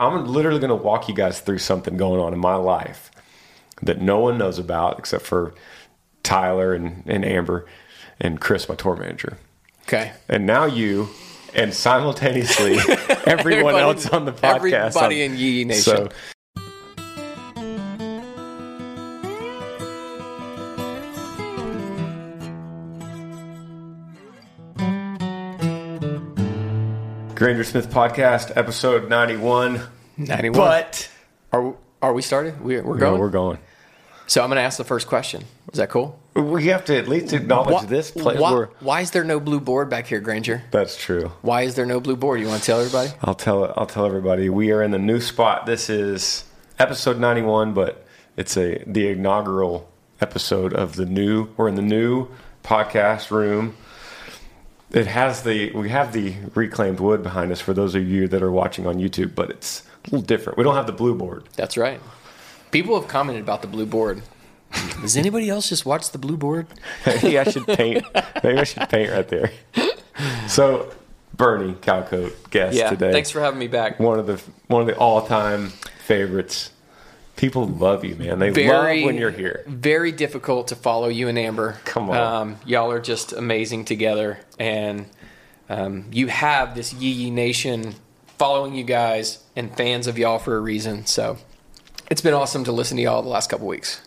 I'm literally going to walk you guys through something going on in my life that no one knows about except for Tyler and, and Amber and Chris, my tour manager. Okay. And now you and simultaneously everyone else on the podcast. everybody in Yee Nation. So, Granger Smith Podcast, episode 91. 91. But are, are we started? We're, we're no, going? we're going. so I'm going to ask the first question. Is that cool? We have to at least acknowledge Why- this place. Why, why is there no blue board back here, Granger? that's true. Why is there no blue board? You want to tell everybody? I'll tell I'll tell everybody we are in the new spot. This is episode 91, but it's a the inaugural episode of the new. We're in the new podcast room. It has the we have the reclaimed wood behind us for those of you that are watching on YouTube, but it's a little different. We don't have the blue board. That's right. People have commented about the blue board. Does anybody else just watch the blue board? Maybe I should paint. Maybe I should paint right there. So, Bernie Calcoat guest Yeah. today. Thanks for having me back. one of the one of the all time favorites. People love you, man. They Very love when you're here. Very difficult to follow you and Amber. Come on. Um, y'all are just amazing together. And um, you have this Yee Yee Nation following you guys and fans of y'all for a reason. So it's been awesome to listen to y'all the last couple weeks.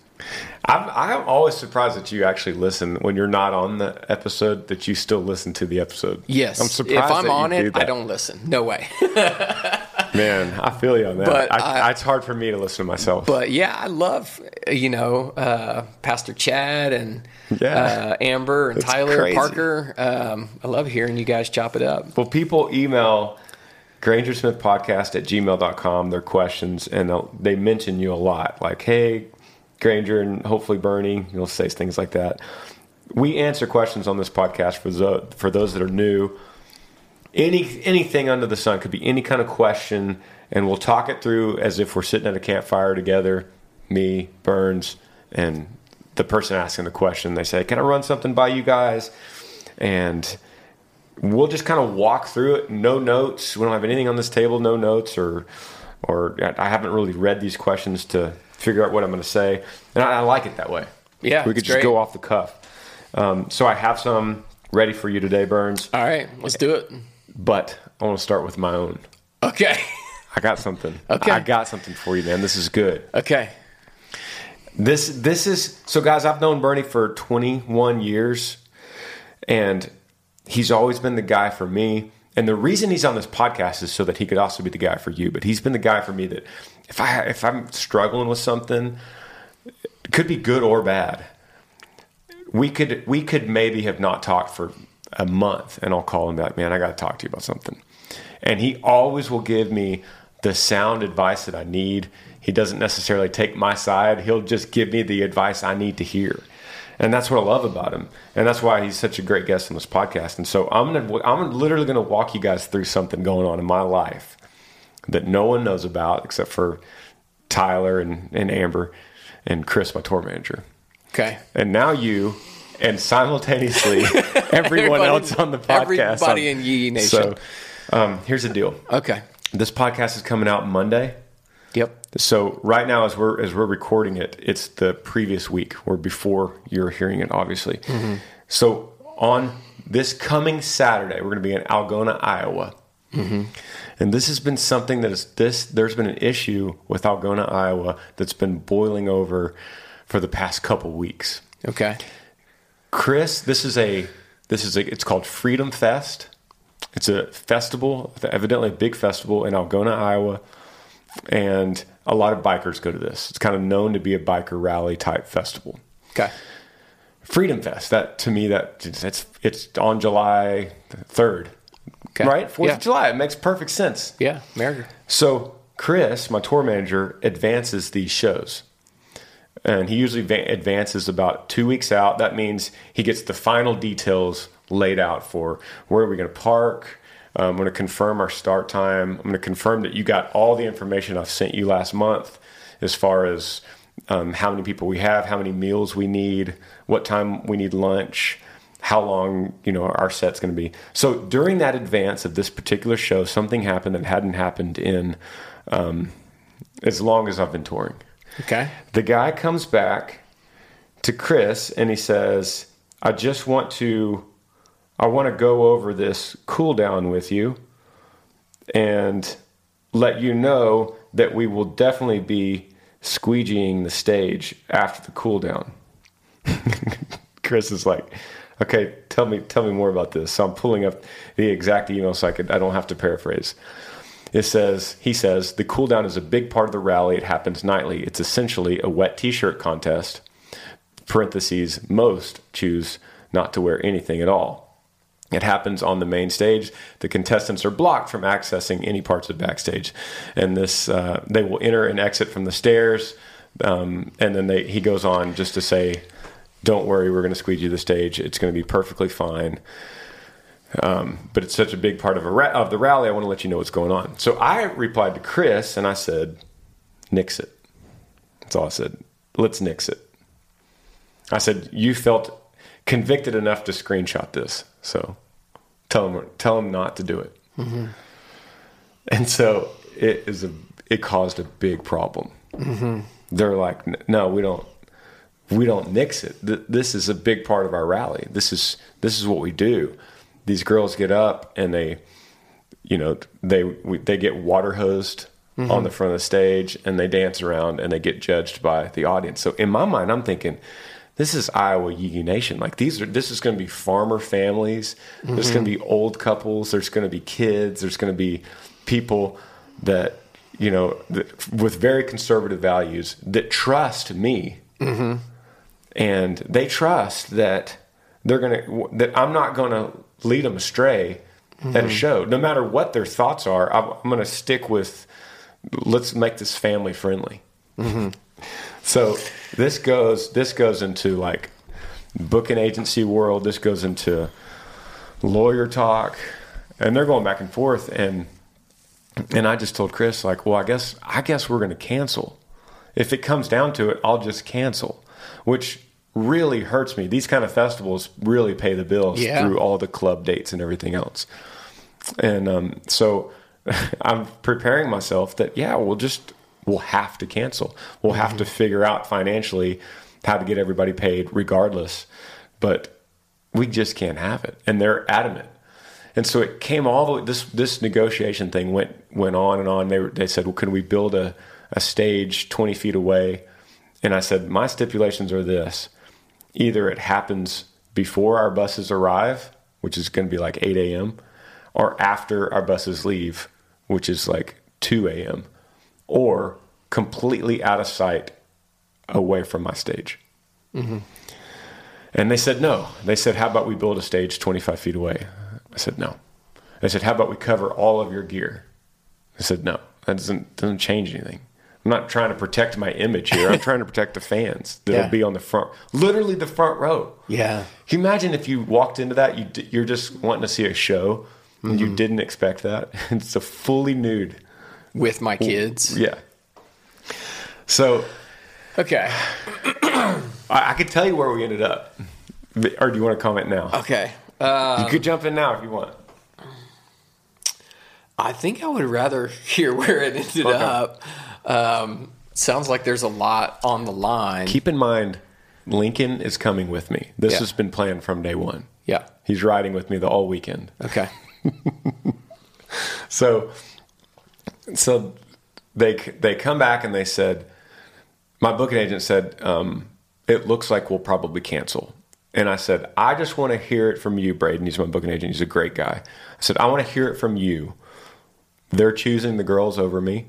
I'm, I'm always surprised that you actually listen when you're not on the episode. That you still listen to the episode. Yes. I'm surprised. If I'm on do it, I don't listen. No way. Man, I feel you on that. But I, I- it's hard for me to listen to myself. But yeah, I love you know uh, Pastor Chad and Yeah. uh, Amber and That's Tyler crazy. Parker. Um, I love hearing you guys chop it up. well, people email Granger Smith Podcast at gmail.com their questions, and they'll- mention you a lot. Like, hey, Granger, and hopefully Bernie, you'll say things like that. We answer questions on this podcast for, zo- for those that are new. Any anything under the sun could be any kind of question and we'll talk it through as if we're sitting at a campfire together me burns and the person asking the question. They say can i run something by you guys? And we'll just kind of walk through it. No notes. We don't have anything on this table no notes or or i haven't really read these questions to figure out what i'm going to say. And I, I like it that way. Yeah, we could just great. go off the cuff. Um, so i have some ready for you today burns. All right, let's do it. But I want to start with my own. Okay. I got something. Okay. I got something for you, man. This is good. Okay. This this is so guys, I've known Bernie for 21 years and he's always been the guy for me. And the reason he's on this podcast is so that he could also be the guy for you, but he's been the guy for me that if I if I'm struggling with something, it could be good or bad. We could we could maybe have not talked for a month and I'll call him back, man, I got to talk to you about something. And he always will give me the sound advice that I need. He doesn't necessarily take my side. He'll just give me the advice I need to hear. And that's what I love about him. And that's why he's such a great guest on this podcast. And so I'm to I'm literally going to walk you guys through something going on in my life that no one knows about except for Tyler and, and Amber and Chris, my tour manager. Okay. And now you and simultaneously everyone else on the podcast. everybody Um, in Yee Nation. So um, here's the deal. Okay. This podcast is coming out Monday. Yep. So right now, as we're as we're recording it, it's the previous week or before you're hearing it, obviously. So on this coming Saturday, we're going to be in Algona, Iowa, and this has been something that is this. There's been an issue with Algona, Iowa, that's been boiling over for the past couple weeks. Okay. Chris, this is a this is a it's called Freedom Fest. It's a festival, evidently a big festival in Algona, Iowa, and a lot of bikers go to this. It's kind of known to be a biker rally type festival. Okay. Freedom Fest. That to me, that it's it's on July third, Okay. right? Fourth Yeah. of July. It makes perfect sense. Yeah. America. So Chris, my tour manager, advances these shows. And he usually va- advances about two weeks out. That means he gets the final details laid out for where are we going to park. Um, I'm going to confirm our start time. I'm going to confirm that you got all the information I've sent you last month as far as um, how many people we have, how many meals we need, what time we need lunch, how long you know our set's going to be. So during that advance of this particular show, something happened that hadn't happened in um, as long as I've been touring. Okay. The guy comes back to Chris and he says, "I just want to, I want to go over this cool down with you, and let you know that we will definitely be squeegeeing the stage after the cool down." Chris is like, "Okay, tell me, tell me more about this." So I'm pulling up the exact email so I could, I don't have to paraphrase. It says, he says, the cool down is a big part of the rally. It happens nightly. It's essentially a wet t shirt contest. Parentheses, most choose not to wear anything at all. It happens on the main stage. The contestants are blocked from accessing any parts of backstage, and this uh, they will enter and exit from the stairs. Um, and then they, he goes on just to say, "Don't worry, we're going to squeeze you the stage. It's going to be perfectly fine." Um, but it's such a big part of, a ra- of the rally. I want to let you know what's going on. So I replied to Chris and I said, "Nix it." That's all I said. Let's nix it. I said you felt convicted enough to screenshot this, so tell him tell him not to do it. And so it is a it caused a big problem. They're like, no, we don't we don't nix it. Th- This is a big part of our rally. This is this is what we do. These girls get up and they, you know, they we, they get water hosed on mm-hmm. the front of the stage and they dance around and they get judged by the audience. So in my mind, I'm thinking, this is Iowa Yee Nation. Like these are this is going to be farmer families. There's going to mm-hmm. be old couples. There's going to be kids. There's going to be people that you know that, with very conservative values that trust me, mm-hmm. and they trust that they're gonna that I'm not gonna lead them astray at a mm-hmm. show, no matter what their thoughts are. I'm, I'm gonna stick with let's make this family friendly. Mm-hmm. So this goes this goes into like booking agency world. This goes into lawyer talk, and they're going back and forth. And and I just told Chris like, well, I guess I guess we're going to cancel. If it comes down to it, I'll just cancel, which really hurts me. These kind of festivals really pay the bills Yeah. through all the club dates and everything else. And um, so I'm preparing myself that yeah, we'll just we'll have to cancel. We'll have to figure out financially how to get everybody paid regardless. But we just can't have it. And they're adamant. And so it came all the way this this negotiation thing went went on and on. They were, they said, Well, can we build a, a stage twenty feet away? And I said, My stipulations are this. Either it happens before our buses arrive, which is gonna be like eight AM, or after our buses leave, which is like two AM, or completely out of sight away from my stage. Mm-hmm. And they said no. They said, "How about we build a stage 25 feet away?" I said no. They said, "How about we cover all of your gear?" I said no. That doesn't doesn't change anything. I'm not trying to protect my image here. I'm trying to protect the fans that'll Yeah. be on the front, literally the front row. Yeah. Can you imagine if you walked into that, you d- you're just wanting to see a show and you didn't expect that? It's a fully nude. With my kids. Yeah. So Okay. I, I could tell you where we ended up, or do you want to comment now? Okay. Uh, you could jump in now if you want. I think I would rather hear where it ended Okay. up. Um, sounds like there's a lot on the line. Keep in mind, Lincoln is coming with me. This Yeah. has been planned from day one. yeah. He's riding with me the whole weekend. Okay. So, so they they come back and they said, my booking agent said, um, it looks like we'll probably cancel. And I said, I just want to hear it from you, Braden. He's my booking agent. He's a great guy. I said, I want to hear it from you. They're choosing the girls over me.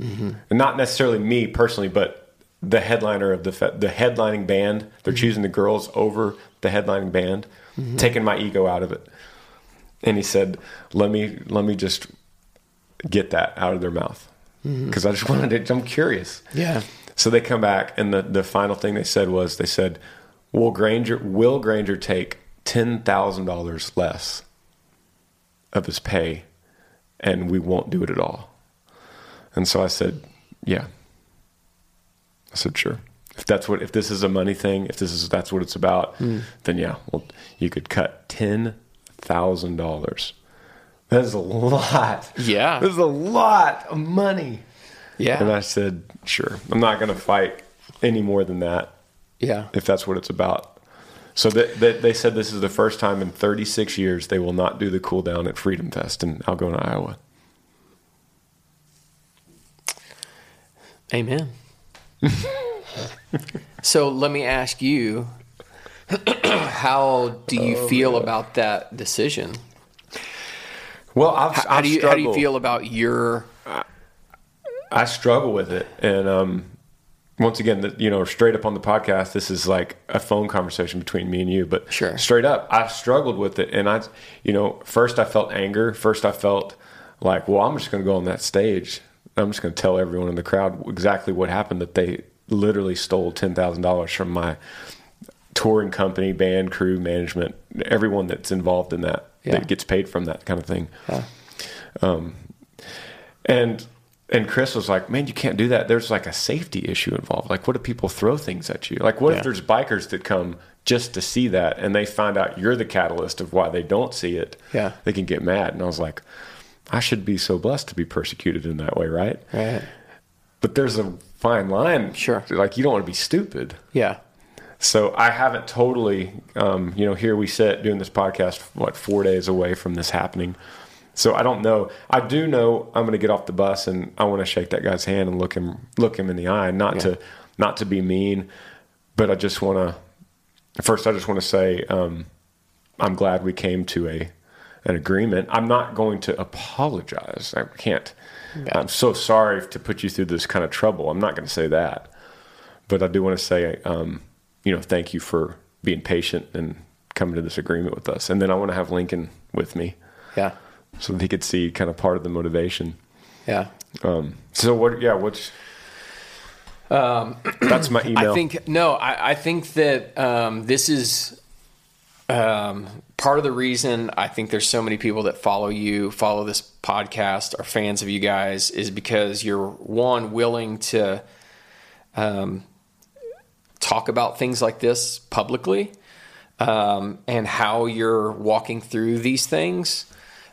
Mm-hmm. And not necessarily me personally, but the headliner of the fe- the headlining band. They're mm-hmm. choosing the girls over the headlining band, mm-hmm. taking my ego out of it. And he said, "Let me let me just get that out of their mouth because I just wanted to. I'm curious." Yeah. So they come back, and the, the final thing they said was, they said, "Will Granger will Granger take ten thousand dollars less of his pay, and we won't do it at all?" And so I said, "Yeah." I said, "Sure." If that's what if this is a money thing, if this is that's what it's about, Hmm. then yeah, well, you could cut ten thousand dollars. That is a lot. Yeah. This is a lot of money. Yeah. And I said, sure. I'm not going to fight any more than that yeah. if that's what it's about. So that they said this is the first time in 36 years they will not do the cool down at Freedom Fest in Algona, Iowa. Amen. so let me ask you, how do you feel about that decision? Well, I've, How, how I've do you how do you feel about your I struggle with it, and um, once again, the, you know, straight up on the podcast, this is like a phone conversation between me and you. But Sure. straight up, I've struggled with it, and I, you know, first I felt anger. First I felt like, well, I'm just going to go on that stage. I'm just going to tell everyone in the crowd exactly what happened. That they literally stole ten thousand dollars from my touring company, band, crew, management, everyone that's involved in that Yeah. that gets paid from that kind of thing. Yeah. Um, and and Chris was like, "Man, you can't do that. There's like a safety issue involved. Like, what if people throw things at you? Like, what Yeah. if there's bikers that come just to see that, and they find out you're the catalyst of why they don't see it? Yeah. they can get mad." And I was like, "I should be so blessed to be persecuted in that way, right?" right? But there's a fine line. Sure. Like, you don't want to be stupid. Yeah. So I haven't totally, um, you know, here we sit doing this podcast, what, four days away from this happening. So I don't know. I do know I'm going to get off the bus and I want to shake that guy's hand and look him, look him in the eye, not Yeah. to, not to be mean, but I just want to, first I just want to say, um, I'm glad we came to a, an agreement. I'm not going to apologize. I can't. Yeah. I'm so sorry to put you through this kind of trouble. I'm not going to say that, but I do want to say, um, you know, thank you for being patient and coming to this agreement with us. And then I want to have Lincoln with me Yeah. so that he could see kind of part of the motivation. Yeah. Um, so what? Yeah, what's that's my email. I think no. I, I think that um, this is um, part of the reason I think there's so many people that follow you, follow this podcast, are fans of you guys, is because you're one willing to um, talk about things like this publicly, um, and how you're walking through these things.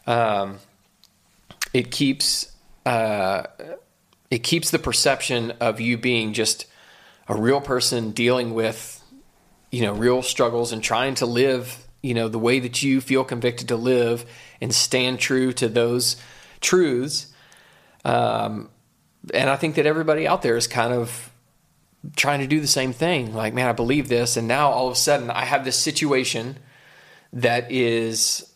Um, it keeps uh, it keeps the perception of you being just a real person dealing with you know real struggles and trying to live you know the way that you feel convicted to live and stand true to those truths. Um, and i think that everybody out there is kind of trying to do the same thing. Like man i believe this. And now all of a sudden i have this situation that is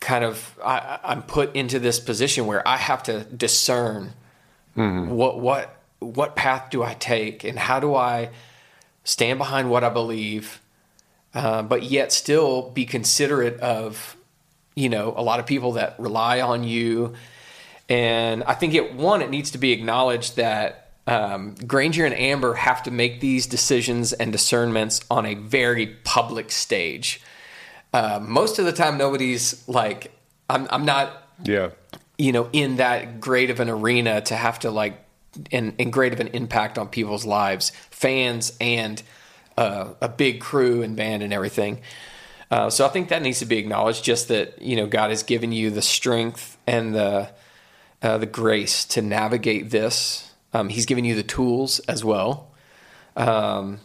kind of I, I'm put into this position where I have to discern what what what path do I take and how do I stand behind what I believe, uh, but yet still be considerate of you know a lot of people that rely on you. And I think it one it needs to be acknowledged that um, Granger and Amber have to make these decisions and discernments on a very public stage. Uh, most of the time, nobody's like, I'm, I'm not, yeah, you know, in that great of an arena to have to like, and, and great of an impact on people's lives, fans and uh, a big crew and band and everything. Uh, so I think that needs to be acknowledged. Just that you know, God has given you the strength and the uh, the grace to navigate this. Um, he's given you the tools as well. Um,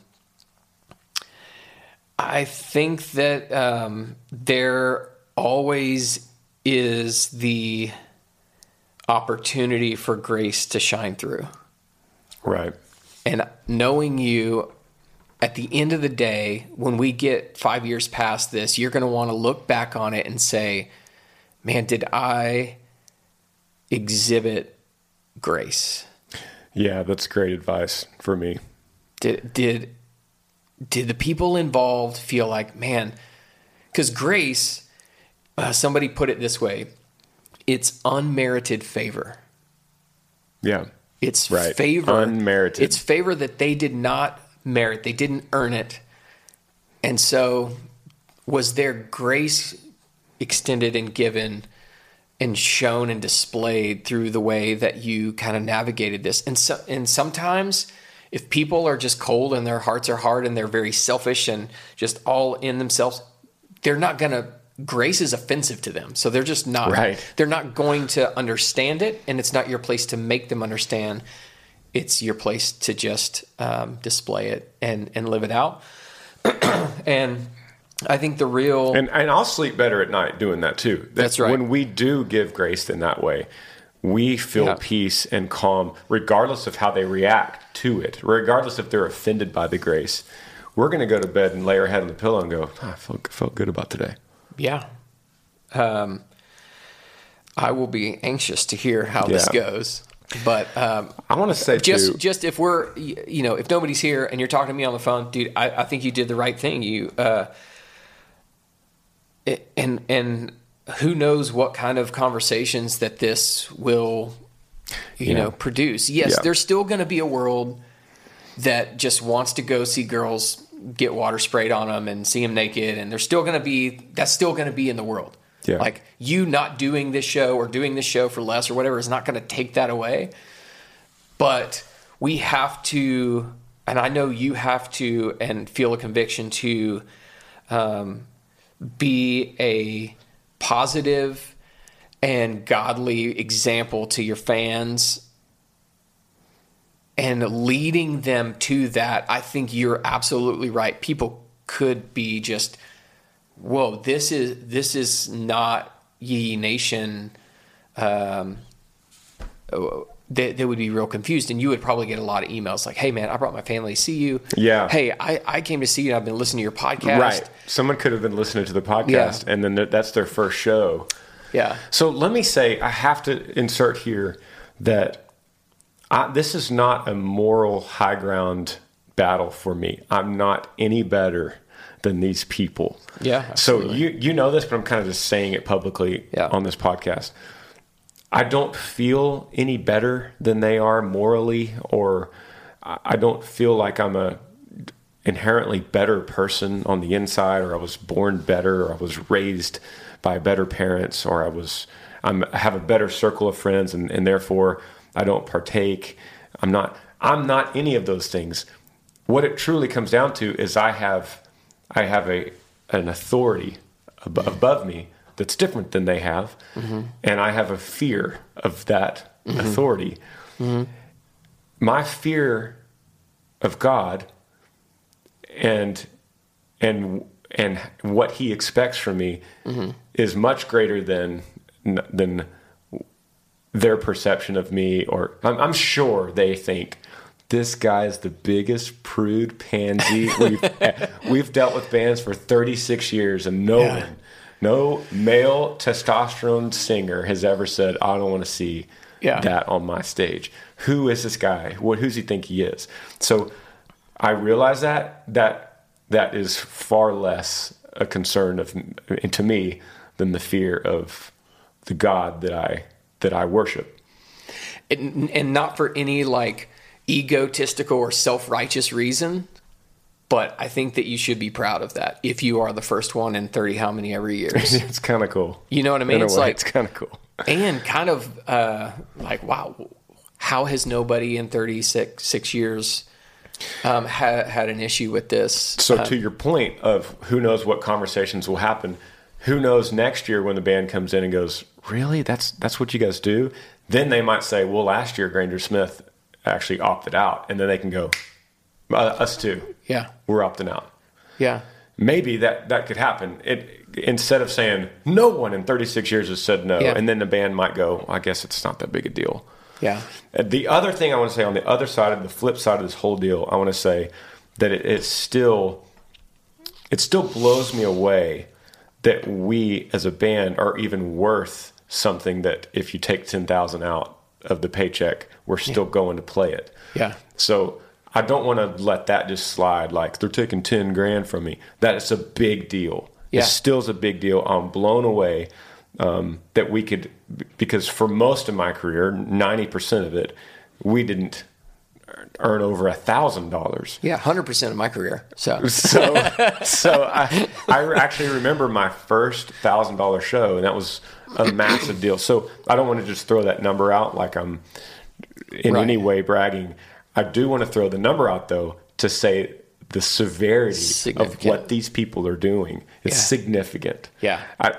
I think that um, there always is the opportunity for grace to shine through. right. And knowing you at the end of the day, when we get five years past this, you're going to want to look back on it and say, man, did I exhibit grace? Yeah, that's great advice for me. Did, did, did the people involved feel like, man, because grace, uh, somebody put it this way it's unmerited favor. Yeah, It's Right. favor. Unmerited. It's favor that they did not merit. They didn't earn it. And so was their grace extended and given and shown and displayed through the way that you kind of navigated this. And so and sometimes if people are just cold and their hearts are hard and they're very selfish and just all in themselves, they're not going to grace is offensive to them. So they're just not Right. they're not going to understand it and it's not your place to make them understand. It's your place to just um, display it and and live it out. and I think the real And and I'll sleep better at night doing that too. That That's right. When we do give grace in that way, we feel Yeah. peace and calm, regardless of how they react to it, regardless if they're offended by the grace. We're going to go to bed and lay our head on the pillow and go, "Ah, I felt, felt good about today. Yeah. Um, I will be anxious to hear how this goes. But um, I want to say just too, just if we're you know if nobody's here and you're talking to me on the phone, dude, I, I think you did the right thing. You uh, and and who knows what kind of conversations that this will you Yeah. know produce. Yes, Yeah. there's still going to be a world that just wants to go see girls get water sprayed on them and see them naked and they're still going to be that's still going to be in the world Yeah. like you not doing this show or doing this show for less or whatever is not going to take that away but we have to and i know you have to and feel a conviction to um, be a positive and godly example to your fans and leading them to that, I think you're absolutely right. People could be just, whoa, this is this is not Yee Nation. Um, they, they would be real confused, and you would probably get a lot of emails like, "Hey, man, I brought my family to see you. Yeah. Hey, I, I came to see you. I've been listening to your podcast. right? Someone could have been listening to the podcast, Yeah. and then th- that's their first show. Yeah, So let me say, I have to insert here that I, this is not a moral high ground battle for me. I'm not any better than these people. Yeah, So you you know this, but I'm kind of just saying it publicly Yeah. on this podcast. I don't feel any better than they are morally, or I I don't feel like I'm a inherently better person on the inside, or I was born better, or I was raised by better parents, or I was I'm, I have a better circle of friends, and, and therefore I don't partake. I'm not I'm not any of those things. What it truly comes down to is I have I have a an authority ab- above me that's different than they have, mm-hmm. and I have a fear of that mm-hmm. authority. Mm-hmm. My fear of God and and and what He expects from me is much greater than than their perception of me. Or I'm, I'm sure they think this guy is the biggest prude pansy we've we've dealt with bands for 36 years, and no Yeah. one, no male testosterone singer has ever said, "I don't want to see." Yeah. that on my stage. Who is this guy? What who's he think he is? So I realize that that that is far less a concern of to me than the fear of the God that I that I worship. and, and not for any like egotistical or self-righteous reason but i think that you should be proud of that if you are the first one in 30 how many ever years it's kind of cool. you know what i mean it's way, like it's kind of cool. and kind of uh, like wow how has nobody in 36 six years um, ha- had an issue with this So to your point of who knows what conversations will happen, who knows next year when the band comes in and goes, "Really? That's that's what you guys do?" Then they might say, "Well, last year Granger Smith actually opted out," and then they can go, uh, "Us too, yeah we're opting out." yeah Maybe that that could happen. It instead of saying no one in 36 years has said no, Yeah. and then the band might go, "I guess it's not that big a deal." yeah Uh, The other thing I want to say on the other side of the flip side of this whole deal, I want to say that it, it still it still blows me away that we as a band are even worth something that if you take ten thousand out of the paycheck, we're still going to play it. yeah So I don't want to let that just slide like they're taking 10 grand from me. That is a big deal. Yeah. It still is a big deal. I'm blown away um, that we could, because for most of my career, 90% of it, we didn't earn over a thousand dollars. yeah 100% of my career so So, so I, I actually remember my first thousand dollar show, and that was a massive deal. So I don't want to just throw that number out like I'm in Right. any way bragging. I do want to throw the number out though to say the severity of what these people are doing is Yeah. significant. Yeah. I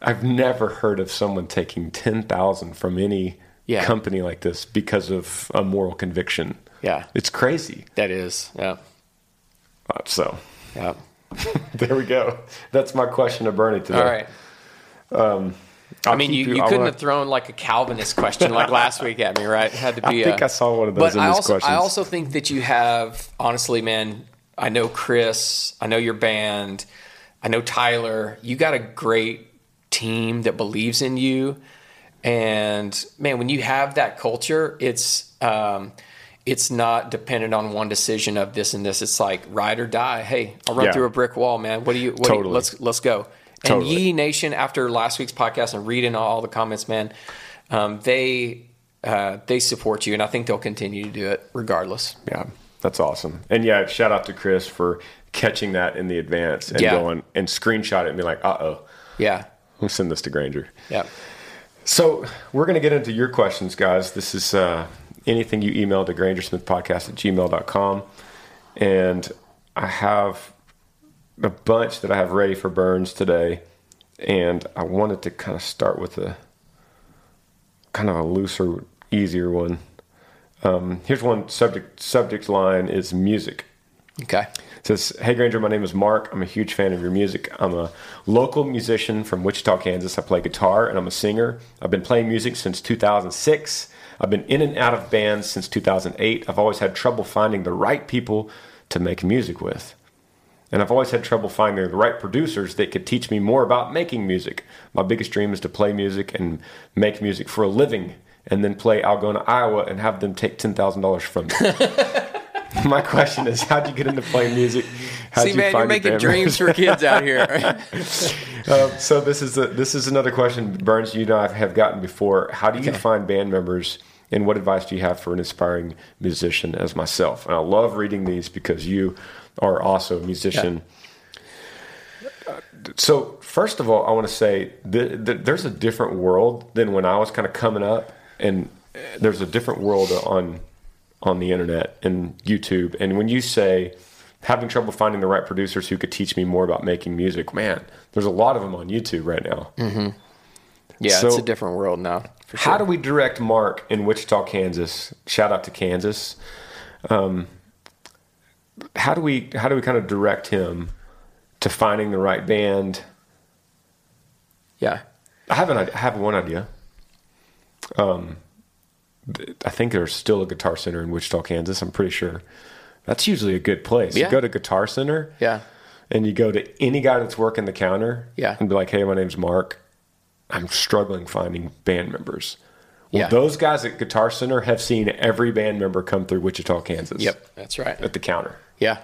I've never heard of someone taking ten thousand from any Yeah. company like this because of a moral conviction. Yeah. It's crazy. That is. Yeah. Uh, So Yeah. there we go. That's my question to Bernie today. All right. I'll I mean, keep you, you couldn't have thrown like a Calvinist question like last week at me, right? It had to be. I think I saw one of those But in I also, questions. I also think that you have, honestly, man. I know Chris. I know your band. I know Tyler. You got a great team that believes in you, and man, when you have that culture, it's um, it's not dependent on one decision of this and this. It's like ride or die. Hey, I'll run Yeah. through a brick wall, man. What do you? What do you- Totally. let's let's go. And Totally. Yee Nation, after last week's podcast and reading all the comments, man, um, they uh, they support you, and I think they'll continue to do it regardless. Yeah, that's awesome. And yeah, shout out to Chris for catching that in the advance and Yeah. going and screenshot it and be like, uh oh, Yeah, we'll send this to Granger. yeah, So we're going to get into your questions, guys. This is uh, anything you email to grangersmithpodcast at gmail.com. And I have a bunch that I have ready for Burns today. And I wanted to kind of start with a kind of a looser, easier one. Um, here's one subject subject line is music. okay, It says, Hey Granger, my name is Mark. I'm a huge fan of your music. I'm a local musician from Wichita, Kansas. I play guitar and I'm a singer. I've been playing music since 2006. I've been in and out of bands since 2008. I've always had trouble finding the right people to make music with. And I've always had trouble finding the right producers that could teach me more about making music. My biggest dream is to play music and make music for a living and then play Algona, Iowa and have them take $10,000 from me. My question is, how'd you get into playing music? How'd See, you man, you're your making dreams for kids out here. Uh, so this is a, this is another question, Burns. You and I have gotten before. How do you Okay. find band members, and what advice do you have for an aspiring musician as myself? And I love reading these because you are also a musician. Uh, So first of all, I want to say that, that there's a different world than when I was kind of coming up, and there's a different world on on the internet and YouTube. And when you say having trouble finding the right producers who could teach me more about making music, man, there's a lot of them on YouTube right now. yeah, So- it's a different world now. Sure. How do we direct Mark in Wichita, Kansas? Shout out to Kansas. Um, how do we how do we kind of direct him to finding the right band? yeah, I have an idea, I have one idea. Um, I think there's still a Guitar Center in Wichita, Kansas. I'm pretty sure. That's usually a good place. Yeah. You go to Guitar Center, yeah, and you go to any guy that's working the counter, Yeah. and be like, "Hey, my name's Mark. I'm struggling finding band members." Well, Yeah. those guys at Guitar Center have seen every band member come through Wichita, Kansas. yep, that's right. At the counter. Yeah.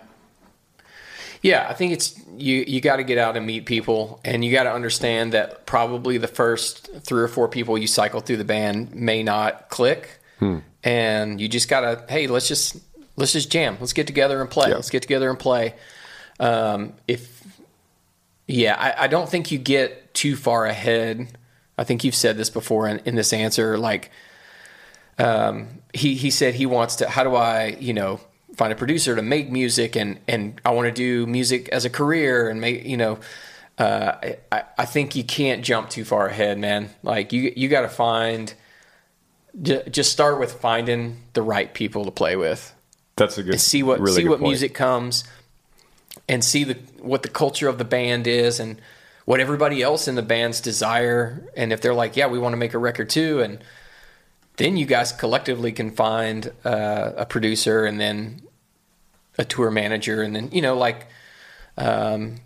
Yeah, I think it's you you got to get out and meet people and you got to understand that probably the first 3 or 4 people you cycle through the band may not click. And you just got to hey, let's just let's just jam. Let's get together and play. Yeah. Let's get together and play. Um, if yeah, I, I don't think you get too far ahead. I think you've said this before in, in this answer. Like, um, he he said he wants to. How do I, you know, find a producer to make music and and I want to do music as a career and make you know. Uh, I, I think you can't jump too far ahead, man. Like you you got to find. ju- Just start with finding the right people to play with That's a good. and see what really see what point. music comes and see the what the culture of the band is and what everybody else in the band's desire and if they're like yeah we want to make a record too and then you guys collectively can find uh, a producer and then a tour manager and then you know like um,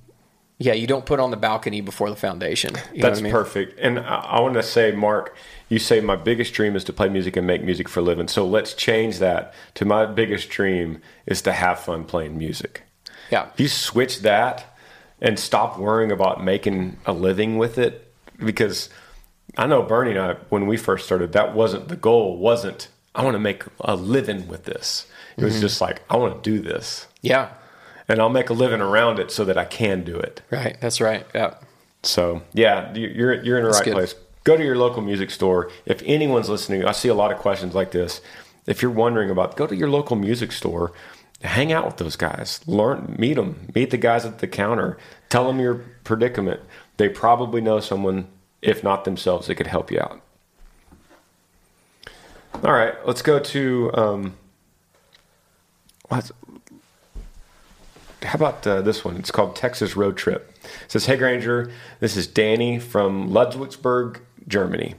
yeah you don't put on the balcony before the foundation you That's I mean? perfect. And I, I want to say, Mark, you say my biggest dream is to play music and make music for a living. So let's change that to my biggest dream is to have fun playing music. yeah If you switch that and stop worrying about making a living with it, because I know Bernie and I, when we first started, that wasn't the goal. Wasn't I want to make a living with this? It was just like I want to do this, yeah and I'll make a living around it so that I can do it. right that's right yeah So yeah, you- you're you're in the right good. place. Go to your local music store. If anyone's listening, I see a lot of questions like this. if you're wondering about, go to your local music store, hang out with those guys, learn, meet them, meet the guys at the counter, tell them your predicament. They probably know someone, if not themselves, that could help you out. All right, let's go to um, what's, how about uh, this one? It's called Texas Road Trip. It says, Hey Granger, this is Danny from Ludwigsburg, Germany.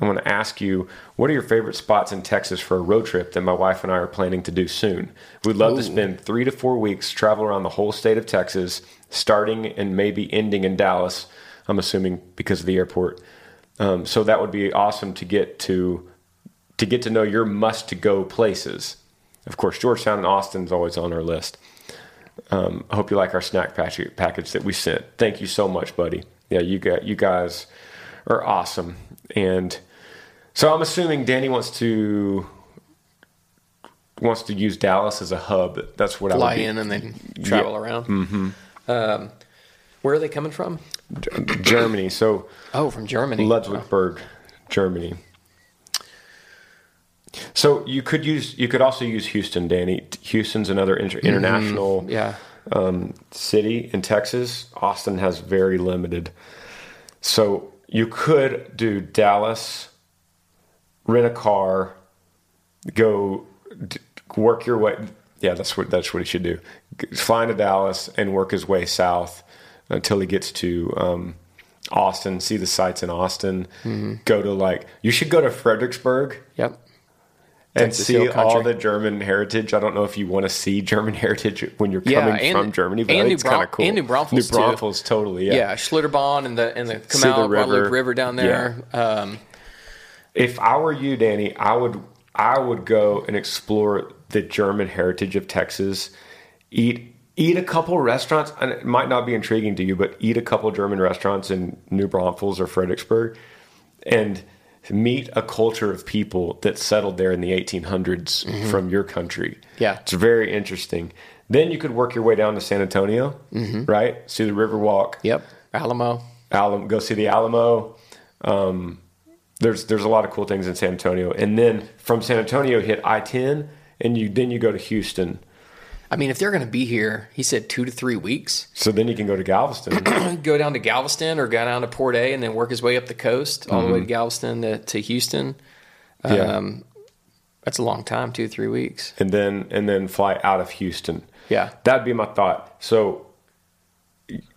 I want to ask you, what are your favorite spots in Texas for a road trip that my wife and I are planning to do soon? We'd love to spend three to four weeks, travel around the whole state of Texas, starting and maybe ending in Dallas. I'm assuming because of the airport. Um, so that would be awesome to get to to get to know your must to go places. Of course, Georgetown and Austin is always on our list. Um, I hope you like our snack package, package that we sent. Thank you so much, buddy. Yeah, you got you guys are awesome. And so I'm assuming Danny wants to wants to use Dallas as a hub. That's what I Fly would be. in and then travel around. Mm-hmm. Um, where are they coming from? Germany. So Oh, from Germany. Ludwigsburg, Germany. So you could use you could also use Houston, Danny. Houston's another inter- international Yeah. um, city in Texas. Austin has very limited. So you could do Dallas, rent a car, go d- work your way. Yeah, that's what that's what he should do. Fly to Dallas and work his way south until he gets to um, Austin. See the sights in Austin. Go to like you should go to Fredericksburg Yep. And see all the German heritage. I don't know if you want to see German heritage when you're Yeah, coming and- from Germany, but and I New it's kind of cool. and New Braunfels, New too. Braunfels, totally. Yeah. Yeah. Schlitterbahn and the and the the river. River down there. Um, If I were you, Danny, I would I would go and explore the German heritage of Texas. Eat eat a couple restaurants, and it might not be intriguing to you, but eat a couple German restaurants in New Braunfels or Fredericksburg, and meet a culture of people that settled there in the 1800s from your country. Yeah. it's very interesting. Then you could work your way down to San Antonio, right? See the Riverwalk. yep. Alamo. Alamo, go see the Alamo. Um, there's there's a lot of cool things in San Antonio, and then from San Antonio hit I ten, and you then you go to Houston. I mean, if they're going to be here, he said two to three weeks. So then you can go to Galveston. go down to Galveston or go down to Port A and then work his way up the coast all the way to Galveston to, to Houston. Mm-hmm. Yeah. Um, that's a long time, two three weeks. and then and then fly out of Houston. Yeah. That'd be my thought. So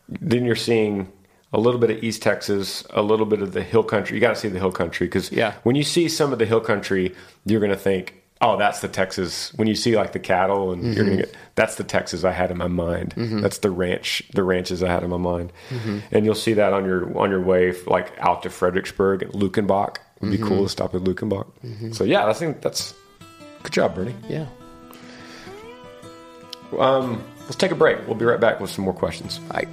then you're seeing a little bit of East Texas, a little bit of the hill country. You got to see the hill country because Yeah. when you see some of the hill country, you're going to think, "Oh, that's the Texas." When you see like the cattle, and you're Mm-hmm. going to get that's the Texas I had in my mind. That's the ranch, the ranches I had in my mind, Mm-hmm. and you'll see that on your on your way like out to Fredericksburg and Luckenbach. Would be Mm-hmm. cool to stop at Luckenbach. So yeah, I think that's good job, Bernie. Yeah. Um, let's take a break. We'll be right back with some more questions. All right.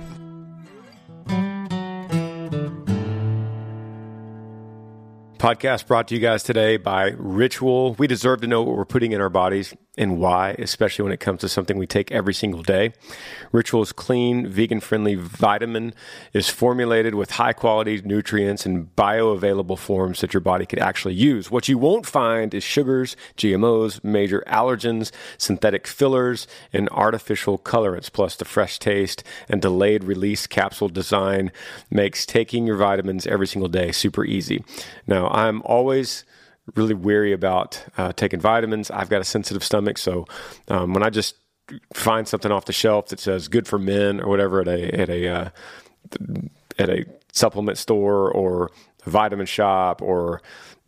Podcast brought to you guys today by Ritual. We deserve to know what we're putting in our bodies and why, especially when it comes to something we take every single day. Ritual's clean, vegan friendly vitamin is formulated with high quality nutrients and bioavailable forms that your body could actually use. What you won't find is sugars, GMOs, major allergens, synthetic fillers, and artificial colorants. Plus, the fresh taste and delayed release capsule design makes taking your vitamins every single day super easy. Now, I'm always really weary about uh, taking vitamins. I've got a sensitive stomach, so um, when I just find something off the shelf that says "good for men" or whatever at a at a uh, at a supplement store or a vitamin shop or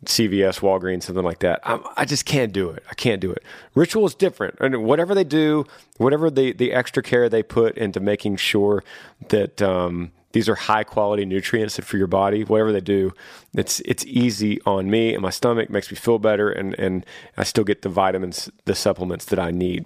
CVS, Walgreens, something like that. I'm, I just can't do it. I can't do it. Ritual is different, and whatever they do, whatever the the extra care they put into making sure that. Um, these are high quality nutrients for your body. Whatever they do, it's it's easy on me and my stomach makes me feel better, and and I still get the vitamins, the supplements that I need.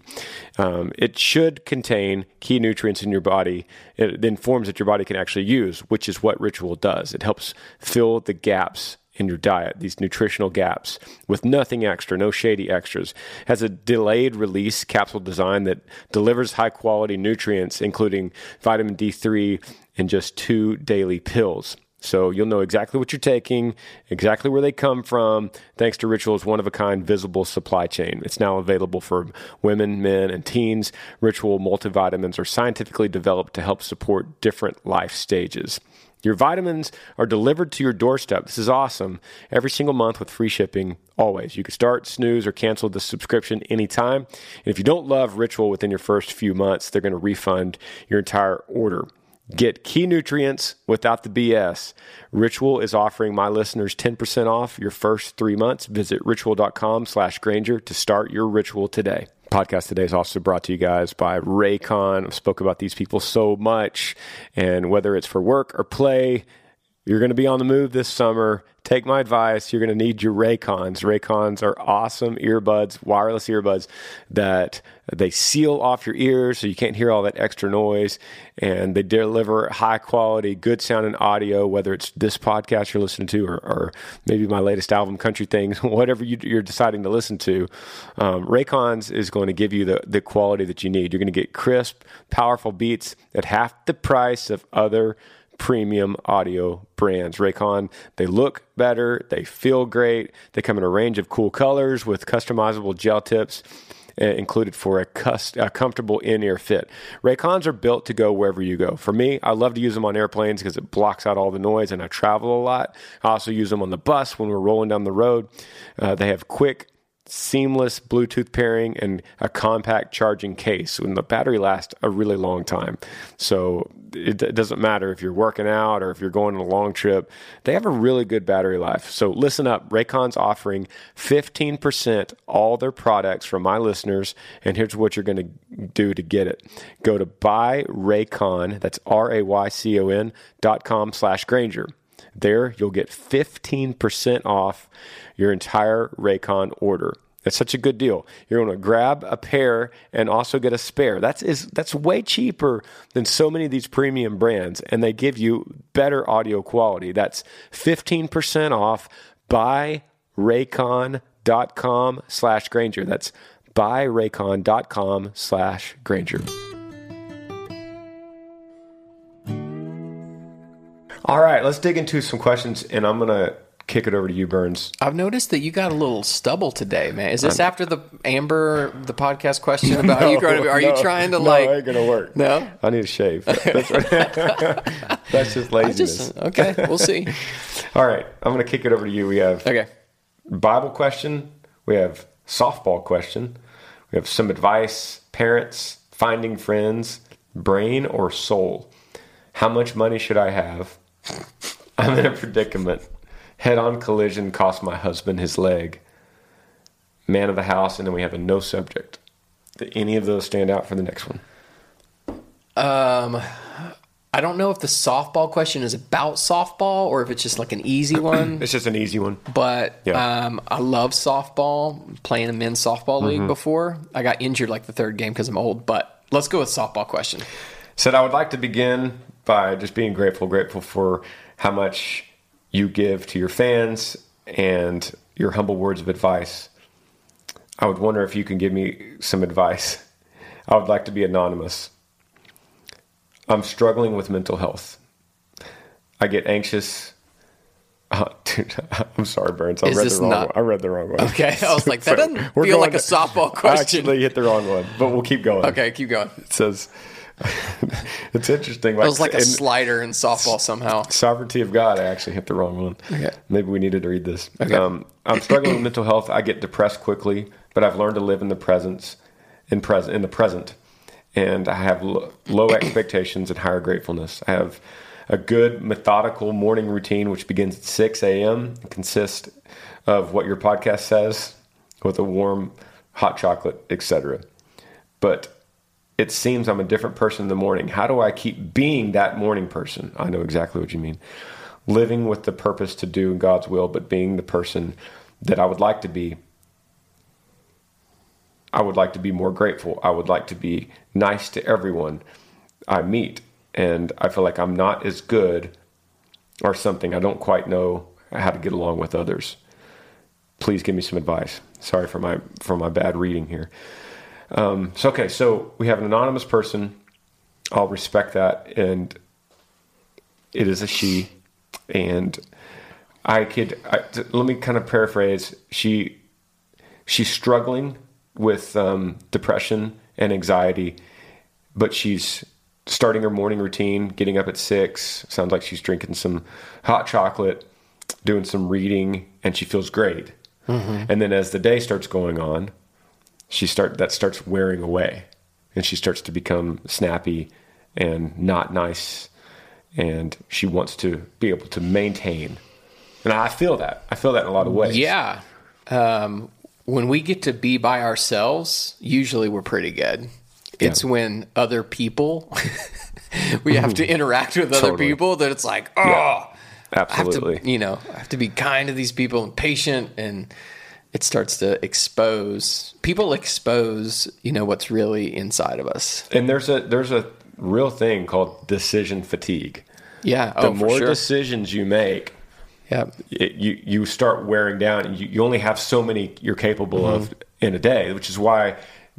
Um, it should contain key nutrients in your body, in forms that your body can actually use, which is what Ritual does. It helps fill the gaps in your diet, these nutritional gaps, with nothing extra, no shady extras. Has a delayed release capsule design that delivers high quality nutrients, including vitamin D3 in just two daily pills. So you'll know exactly what you're taking, exactly where they come from, thanks to Ritual's one of a kind visible supply chain. It's now available for women, men, and teens. Ritual multivitamins are scientifically developed to help support different life stages. Your vitamins are delivered to your doorstep. This is awesome. Every single month with free shipping, always. You can start, snooze, or cancel the subscription anytime. And if you don't love Ritual within your first few months, they're going to refund your entire order. Get key nutrients without the BS. Ritual is offering my listeners 10% off your first three months. Visit ritual.com slash Granger to start your ritual today. Podcast today is also brought to you guys by Raycon. I've spoke about these people so much, and whether it's for work or play, you're going to be on the move this summer. Take my advice. You're going to need your Raycons. Raycons are awesome earbuds, wireless earbuds that they seal off your ears so you can't hear all that extra noise. And they deliver high quality, good sound and audio, whether it's this podcast you're listening to or, or maybe my latest album, Country Things, whatever you, are deciding to listen to. Um, Raycons is going to give you the, the quality that you need. You're going to get crisp, powerful beats at half the price of other premium audio brands. Raycon, they look better, they feel great, they come in a range of cool colors with customizable gel tips eh, included for a, cust- a comfortable in-ear fit. Raycons are built to go wherever you go. For me, I love to use them on airplanes because it blocks out all the noise and I travel a lot. I also use them on the bus when we're rolling down the road. Uh, they have quick seamless Bluetooth pairing and a compact charging case. And the battery lasts a really long time. So it, it, doesn't matter if you're working out or if you're going on a long trip. They have a really good battery life. So listen up. Raycon's offering 15% all their products from my listeners. And here's what you're going to do to get it. Go to buyraycon, that's R-A-Y-C-O-N dot com slash Granger. There, you'll get 15% off your entire Raycon order. That's such a good deal. You're going to grab a pair and also get a spare. That's is that's way cheaper than so many of these premium brands, and they give you better audio quality. That's 15% off by raycon.com slash Granger. That's buyraycon.com slash Granger. All right, let's dig into some questions, and I'm going to kick it over to you, Burns. I've noticed that you got a little stubble today, man. Is this I'm, after the Amber, the podcast question about no, you growing up? Are no, you trying to no, like? ain't gonna work. No, I need a shave. That's, That's just laziness. Just, okay, we'll see. All right, I'm gonna kick it over to you. We have okay Bible question. We have softball question. We have some advice. Parents finding friends. Brain or soul. How much money should I have? I'm in a predicament. Head on collision cost my husband his leg. Man of the house, and then we have a no subject. Did any of those stand out for the next one? Um, I don't know if the softball question is about softball or if it's just like an easy one. it's just an easy one. But yeah. um, I love softball. Playing a men's softball league mm-hmm. before. I got injured like the third game because I'm old. But let's go with softball question. Said I would like to begin by just being grateful, grateful for how much you give to your fans and your humble words of advice. I would wonder if you can give me some advice. I would like to be anonymous. I'm struggling with mental health. I get anxious. Uh, dude, I'm sorry, Burns. I Is read the wrong not... one. I read the wrong one. Okay, I was like, that doesn't feel like a softball question. I actually hit the wrong one, but we'll keep going. Okay, keep going. It says, it's interesting. Like, it was like a slider in softball somehow. Sovereignty of God. I actually hit the wrong one. Okay. Maybe we needed to read this. Okay. Um, I'm struggling with mental health. I get depressed quickly, but I've learned to live in the presence, in present, in the present, and I have lo- low expectations and higher gratefulness. I have a good methodical morning routine, which begins at 6 a.m. consists of what your podcast says, with a warm hot chocolate, etc. But it seems I'm a different person in the morning. How do I keep being that morning person? I know exactly what you mean. Living with the purpose to do God's will, but being the person that I would like to be. I would like to be more grateful. I would like to be nice to everyone I meet. And I feel like I'm not as good or something. I don't quite know how to get along with others. Please give me some advice. Sorry for my for my bad reading here. Um, so okay, so we have an anonymous person. I'll respect that, and it is a she. and I could I, let me kind of paraphrase. She she's struggling with um, depression and anxiety, but she's starting her morning routine, getting up at six. Sounds like she's drinking some hot chocolate, doing some reading, and she feels great. And then as the day starts going on, she start that starts wearing away, and she starts to become snappy and not nice, and she wants to be able to maintain. And I feel that. I feel that in a lot of ways. Yeah. Um, when we get to be by ourselves, usually we're pretty good. It's when other people, we have to interact with other Totally. people that it's like, oh, I have absolutely. to, you know, I have to be kind to these people and patient, and it starts to expose people expose, you know, what's really inside of us. And there's a there's a real thing called decision fatigue. Yeah. The oh, more sure. decisions you make, yeah. it, you you start wearing down, and you, you only have so many you're capable of mm-hmm. in a day, which is why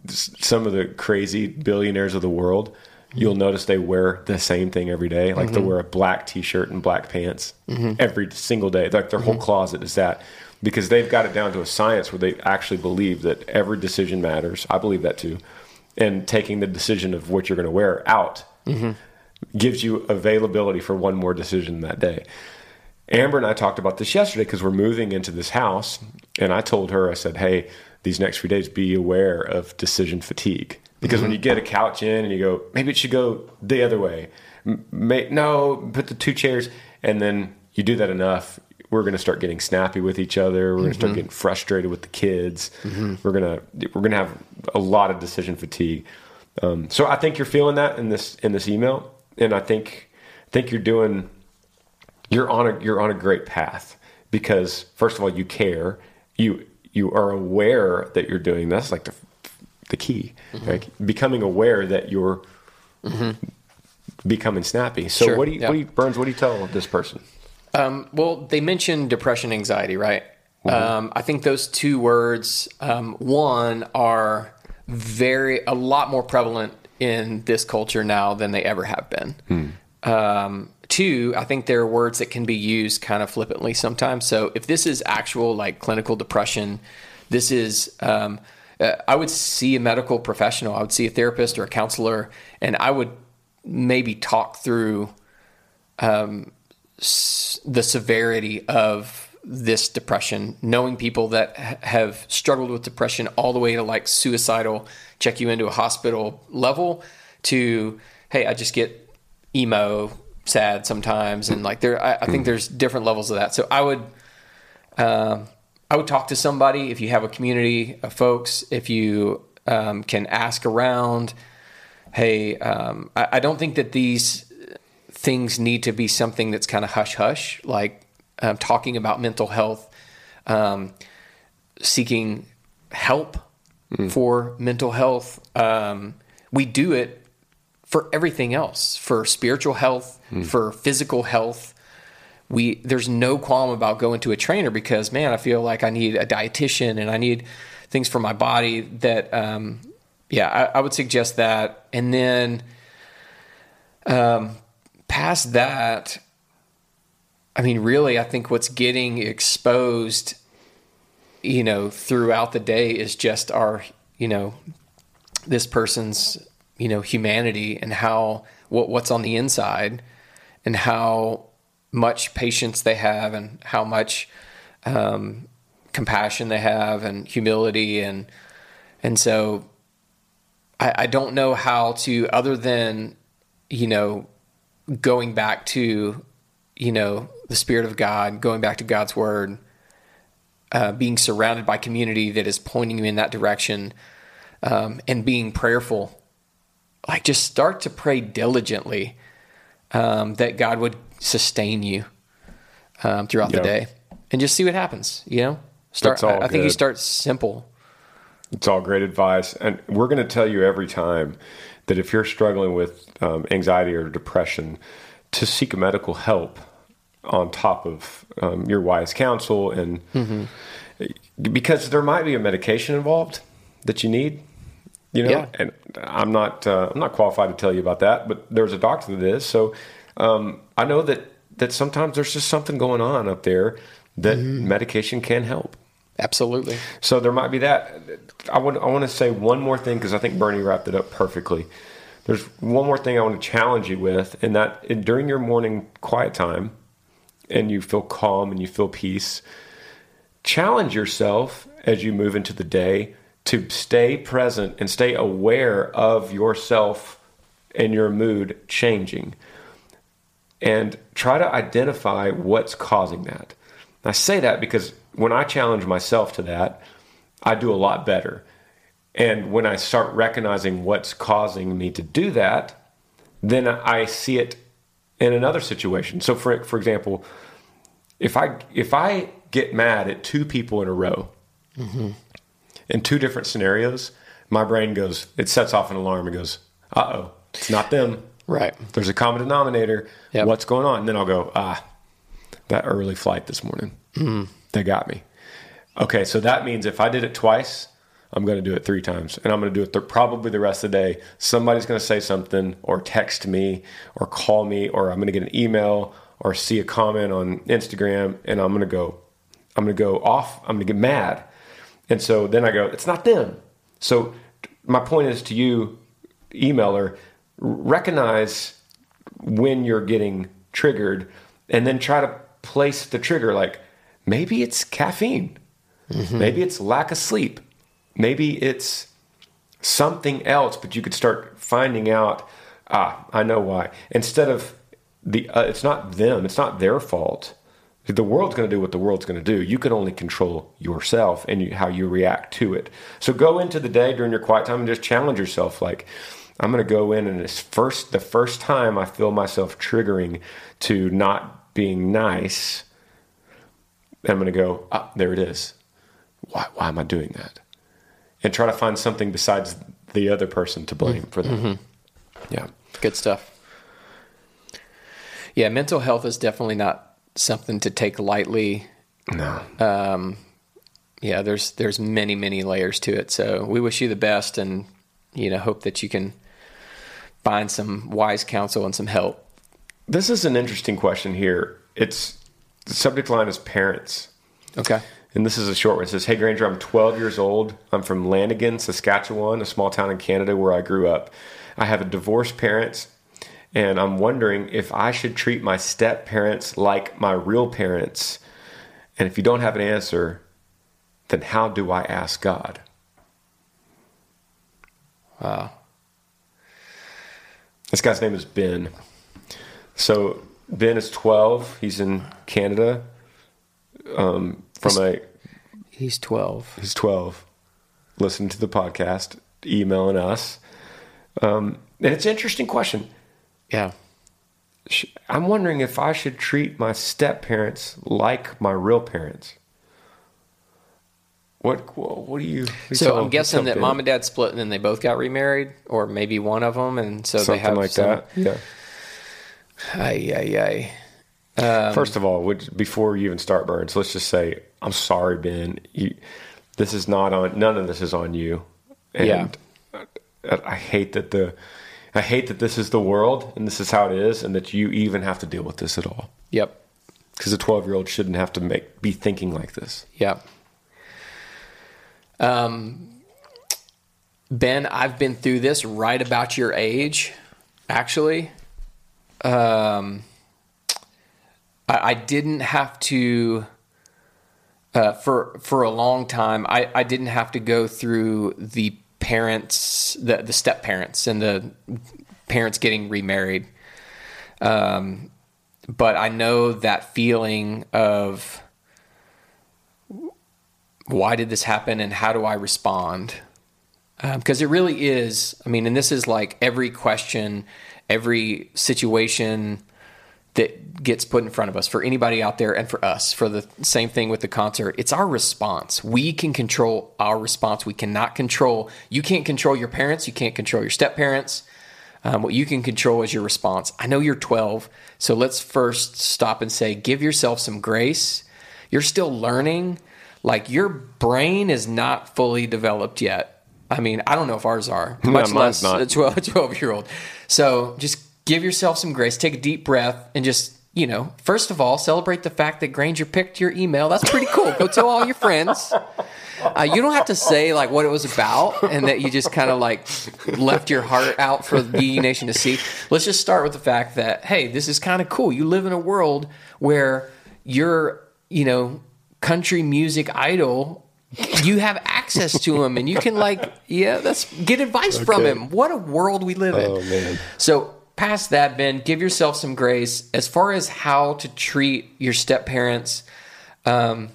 some of the crazy billionaires of the world, mm-hmm. you'll notice they wear the same thing every day. Like they'll mm-hmm. wear a black T-shirt and black pants every single day. Like their whole closet is that because they've got it down to a science where they actually believe that every decision matters. I believe that too, and taking the decision of what you're going to wear out mm-hmm. gives you availability for one more decision that day. Amber and I talked about this yesterday because we're moving into this house, and I told her, I said, "Hey, these next few days, be aware of decision fatigue because when mm-hmm. you get a couch in and you go, maybe it should go the other way, may, no, put the two chairs, and then you do that enough." We're going to start getting snappy with each other. We're going to start mm-hmm. getting frustrated with the kids. Mm-hmm. We're going to we're going to have a lot of decision fatigue. Um, so I think you're feeling that in this in this email, and I think I think you're doing you're on a you're on a great path because first of all you care you you are aware that you're doing this like the the key mm-hmm. like becoming aware that you're becoming snappy so Sure, what do you yeah. what do you Burns what do you tell this person Um, well, they mentioned depression, anxiety, right? Um, I think those two words, um, one, are very a lot more prevalent in this culture now than they ever have been. Um, two, I think there are words that can be used kind of flippantly sometimes. So if this is actual like clinical depression, this is. Um, uh, I would see a medical professional. I would see a therapist or a counselor, and I would maybe talk through the severity of this depression, knowing people that have struggled with depression all the way to like suicidal, check you into a hospital level to, hey, I just get emo, sad sometimes. And like there, I, I think there's different levels of that. So I would, um, I would talk to somebody if you have a community of folks, if you um, can ask around. Hey, um, I, I don't think that these things need to be something that's kind of hush hush, like um, talking about mental health, um, seeking help for mental health. Um, we do it for everything else, for spiritual health, for physical health. We there's no qualm about going to a trainer because man, I feel like I need a dietitian and I need things for my body that um, yeah, I, I would suggest that. And then um, past that, I mean, really, I think what's getting exposed, you know, throughout the day is just our, you know, this person's, you know, humanity and how what what's on the inside, and how much patience they have, and how much um, compassion they have, and humility, and and so I, I don't know how to other than you know going back to you know the spirit of god going back to god's word uh, being surrounded by community that is pointing you in that direction um, and being prayerful like just start to pray diligently um, that god would sustain you um, throughout Yeah. the day and just see what happens you know start I, I think you start simple It's all great advice. And we're going to tell you every time that if you're struggling with um, anxiety or depression, to seek medical help on top of um, your wise counsel. And because there might be a medication involved that you need. You know, Yeah. and I'm not uh, I'm not qualified to tell you about that, but there's a doctor that is. So um, I know that that sometimes there's just something going on up there that medication can help. Absolutely. So there might be that. I want I want to say one more thing because I think Bernie wrapped it up perfectly. There's one more thing I want to challenge you with, and that during your morning quiet time, and you feel calm and you feel peace. Challenge yourself as you move into the day to stay present and stay aware of yourself and your mood changing, and try to identify what's causing that. I say that because when I challenge myself to that, I do a lot better. And when I start recognizing what's causing me to do that, then I see it in another situation. So for for example, if I if I get mad at two people in a row in two different scenarios, my brain goes it sets off an alarm and goes, "Uh oh, it's not them. Right. There's a common denominator. Yep. What's going on?" And then I'll go, "Ah, that early flight this morning, they got me." Okay, so that means if I did it twice, I'm going to do it three times, and I'm going to do it th- probably the rest of the day. Somebody's going to say something, or text me, or call me, or I'm going to get an email, or see a comment on Instagram, and I'm going to go, I'm going to go off. I'm going to get mad, and so then I go, it's not them. So my point is to you, emailer, recognize when you're getting triggered, and then try to place the trigger. Like maybe it's caffeine. Maybe it's lack of sleep. Maybe it's something else, but you could start finding out, ah, I know why. Instead of the, uh, it's not them, it's not their fault. The world's going to do what the world's going to do. You can only control yourself and you, how you react to it. So go into the day during your quiet time and just challenge yourself. Like, I'm going to go in and it's first, the first time I feel myself triggering to not being nice, I'm going to go, ah, there it is. Why, why am I doing that? And try to find something besides the other person to blame for that. Yeah. Good stuff. Yeah, mental health is definitely not something to take lightly. No. Um, Yeah, there's there's many many layers to it. So we wish you the best, and you know hope that you can find some wise counsel and some help. This is an interesting question here. It's the subject line is parents. Okay. And this is a short one. It says, Hey Granger, I'm 12 years old. I'm from Lanigan, Saskatchewan, a small town in Canada where I grew up. I have a divorced parents, and I'm wondering if I should treat my step parents like my real parents. And if you don't have an answer, then how do I ask God? Wow. This guy's name is Ben. So Ben is 12. He's in Canada. Um, from a He's twelve. He's 12, listening to the podcast, emailing us. Um, and it's an interesting question. Yeah. I'm wondering if I should treat my step parents like my real parents. What what do you? you So I'm guessing that mom and dad split and then they both got remarried, or maybe one of them, and so they something have like some, that. Yeah. Ay, ay, ay. Um, First of all, would, before you even start burns, let's just say I'm sorry, Ben. You, this is not on. None of this is on you. And Yeah. I, I hate that the. I hate that this is the world and this is how it is, and that you even have to deal with this at all. Yep. Because a 12 year old shouldn't have to make be thinking like this. Yep. Um, Ben, I've been through this right about your age, actually. Um, I, I didn't have to uh, for for a long time. I, I didn't have to go through the parents, the the step parents, and the parents getting remarried. Um, but I know that feeling of why did this happen and how do I respond? Because it really is. I mean, and this is like every question, every situation that gets put in front of us for anybody out there and for us for the same thing with the concert. It's our response. We can control our response. We cannot control you can't control your parents. You can't control your step parents um, what you can control is your response. I know you're 12 so let's first stop and say give yourself some grace. You're still learning. Like your brain is not fully developed yet i mean i don't know if ours are much less not. a 12, 12 year old so just give yourself some grace take a deep breath and just you know, first of all, celebrate the fact that Granger picked your email. That's pretty cool. Go tell all your friends. Uh, you don't have to say like what it was about and that you just kind of like left your heart out for the Nation to see. Let's just start with the fact that hey, this is kind of cool. You live in a world where your you know country music idol you have access to him and you can like yeah that's get advice from him. What a world we live in. Oh, man. so past that ben give yourself some grace. As far as how to treat your step parents um,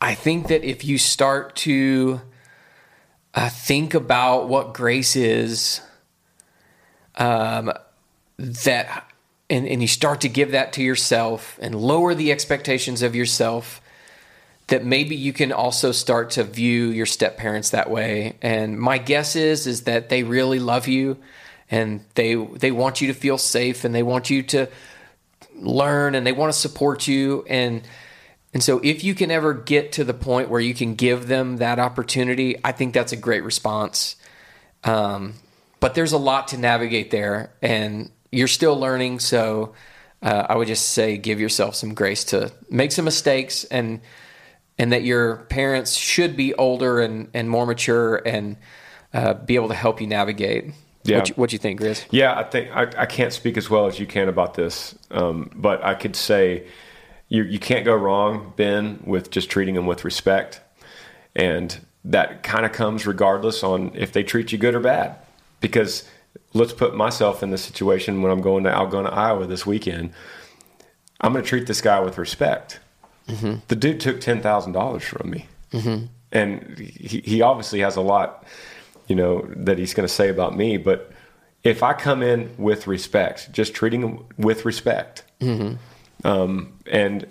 i think that if you start to uh, think about what grace is um, that and, and you start to give that to yourself and lower the expectations of yourself that maybe you can also start to view your step parents that way. And my guess is is that they really love you and they they want you to feel safe and they want you to learn and they want to support you. And and so if you can ever get to the point where you can give them that opportunity i think that's a great response. Um, but there's a lot to navigate there and you're still learning. So uh, i would just say give yourself some grace to make some mistakes and and that your parents should be older and, and more mature and uh, be able to help you navigate Yeah. what, you, what you think Grizz? Yeah, I think I, I can't speak as well as you can about this, um, but I could say you you can't go wrong, Ben, with just treating them with respect, and that kind of comes regardless on if they treat you good or bad. Because let's put myself in the situation when I'm going to Algona, Iowa this weekend. I'm going to treat this guy with respect. The dude took ten thousand dollars from me, and he, he obviously has a lot, you know, that he's going to say about me. But if I come in with respect, just treating him with respect, um, and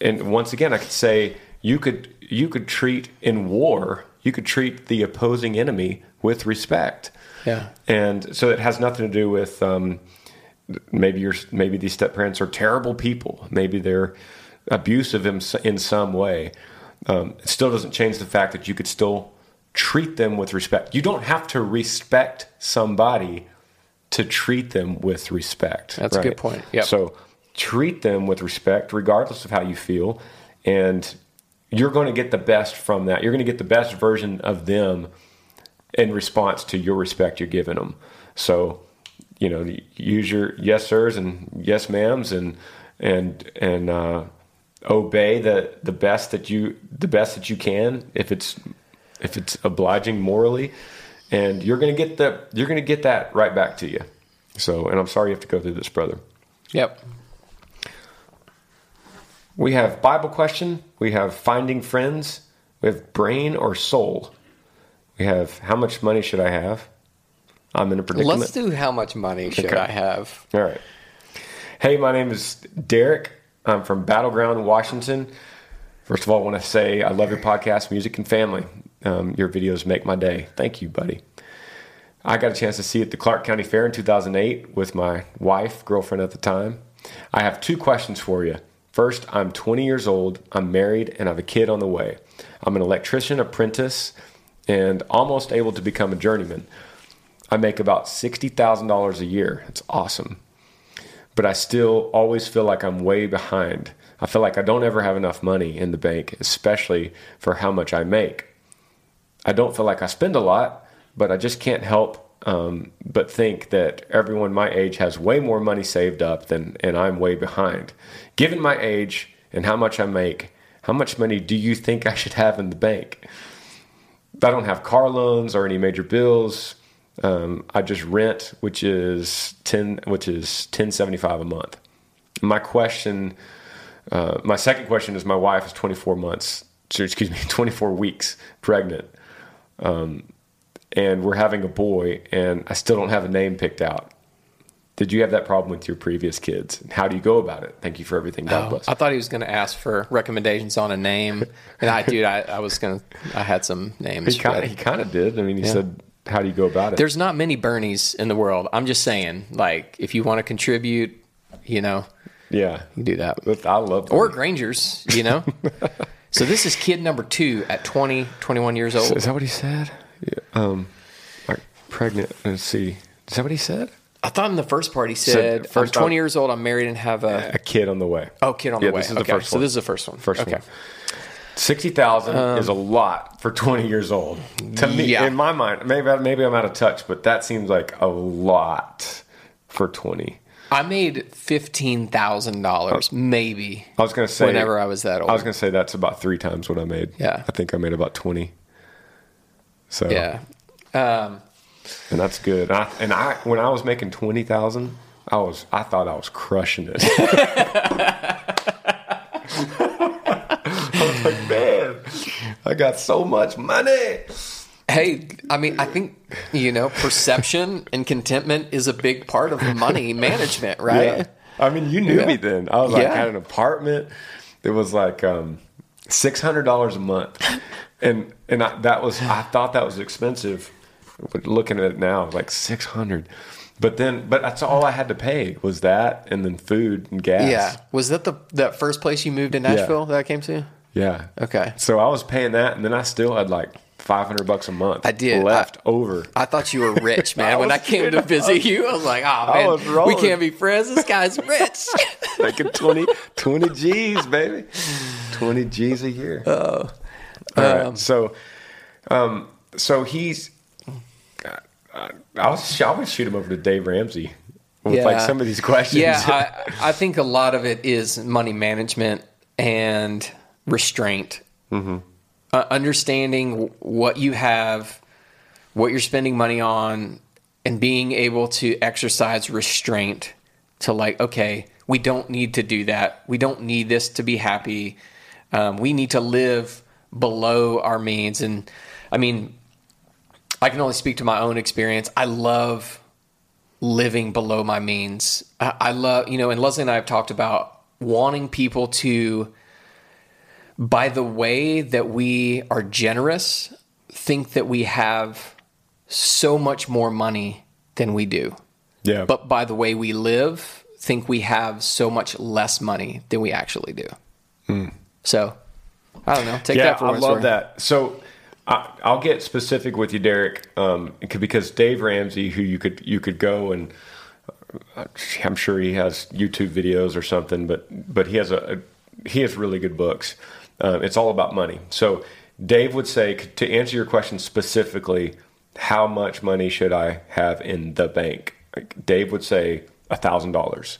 and once again, I could say you could you could treat in war, you could treat the opposing enemy with respect. Yeah. And so it has nothing to do with um, maybe your maybe these step parents are terrible people. Maybe they're abusive in, in some way. Um, it still doesn't change the fact that you could still treat them with respect. You don't have to respect somebody to treat them with respect. That's a good point. Yep. So treat them with respect, regardless of how you feel, and you're going to get the best from that. You're going to get the best version of them in response to your respect you're giving them. So, you know, use your yes sirs and yes ma'ams and and and uh, obey the the best that you the best that you can if it's if it's obliging morally, and you're gonna get the you're gonna get that right back to you. So, and I'm sorry you have to go through this, brother. Yep. We have Bible question. We have finding friends. We have brain or soul. We have how much money should I have? I'm in a predicament. Let's do how much money should Okay. I have? All right. Hey, my name is Derek. I'm from Battle Ground, Washington. First of all, I want to say I love your podcast, Music and Family. Um, your videos make my day. Thank you, buddy. I got a chance to see at the Clark County Fair in 2008 with my wife, girlfriend at the time. I have two questions for you. First, I'm 20 years old, I'm married, and I have a kid on the way. I'm an electrician apprentice and almost able to become a journeyman. I make about $60,000 a year. It's awesome. But I still always feel like I'm way behind. I feel like I don't ever have enough money in the bank, especially for how much I make. I don't feel like I spend a lot, but I just can't help um, but think that everyone my age has way more money saved up than, and I'm way behind. Given my age and how much I make, how much money do you think I should have in the bank? I don't have car loans or any major bills. Um, I just rent, which is ten, which is ten seventy five a month. My question, uh, my second question is: My wife is twenty four months, excuse me, twenty four weeks pregnant, um, and we're having a boy, and I still don't have a name picked out. Did you have that problem with your previous kids? How do you go about it? Thank you for everything. God Oh, bless. I thought he was going to ask for recommendations on a name, and I, dude, I, I was going to. I had some names. He kind of he kind of did. I mean, he Yeah. said, "How do you go about it?" There's not many Bernies in the world. I'm just saying, like, if you want to contribute, you know, yeah, you do that. I love Or Grangers, you know. so this is kid number two at 20, 21 years old. Is that what he said? Yeah. Um, like pregnant. Let's see. Is that what he said? I thought in the first part he Said first I'm 20 years old, I'm married and have a A kid on the way. oh kid on Yeah, the way. this is the okay, first so one. this is the first one. First okay. one. Sixty thousand is a lot for twenty years old. To me, Yeah. in my mind, maybe maybe I'm out of touch, but that seems like a lot for twenty. I made fifteen thousand dollars, maybe. I was going to say Whenever I was that old. I was going to say that's about three times what I made. Yeah. I think I made about twenty. So Yeah. Um, and that's good. I, and I when I was making twenty thousand, I was I thought I was crushing it. I was like, man, I got so much money. hey, I mean, I think you know, perception and contentment is a big part of money management, right? Yeah. I mean, you knew Yeah. me then. I was like, Yeah. had an apartment. that was like um, six hundred dollars a month, and and I, that was I thought that was expensive. But looking at it now, like six hundred. But then, but that's all I had to pay was that, and then food and gas. Yeah. Was that the that first place you moved in Nashville that I came to? Yeah. Okay. So I was paying that, and then I still had like five hundred bucks a month. I did. left I- over. I thought you were rich, man. I when I came to visit you, I was like, oh man, we can't be friends. This guy's rich. Making 20, 20 G's, baby. 20 G's a year. Oh. All right. Um, so, um, so he's, I, I was, I would shoot him over to Dave Ramsey with like some of these questions. Yeah, I, I think a lot of it is money management and restraint. Mm-hmm. Uh, understanding what you have, what you're spending money on, and being able to exercise restraint to like, okay, we don't need to do that. We don't need this to be happy. Um, we need to live below our means. And I mean, I can only speak to my own experience. I love living below my means. I, I love, you know, and Leslie and I have talked about wanting people to, by the way that we are generous, think that we have so much more money than we do. yeah. But by the way we live, think we have so much less money than we actually do. So, I don't know. Take yeah, that for I love that. So I, I'll get specific with you, Derek, um, because Dave Ramsey, who you could you could go and uh, I'm sure he has YouTube videos or something, but but he has a, a he has really good books. Uh, it's all about money. So Dave would say to answer your question specifically, how much money should I have in the bank? Like Dave would say a thousand dollars.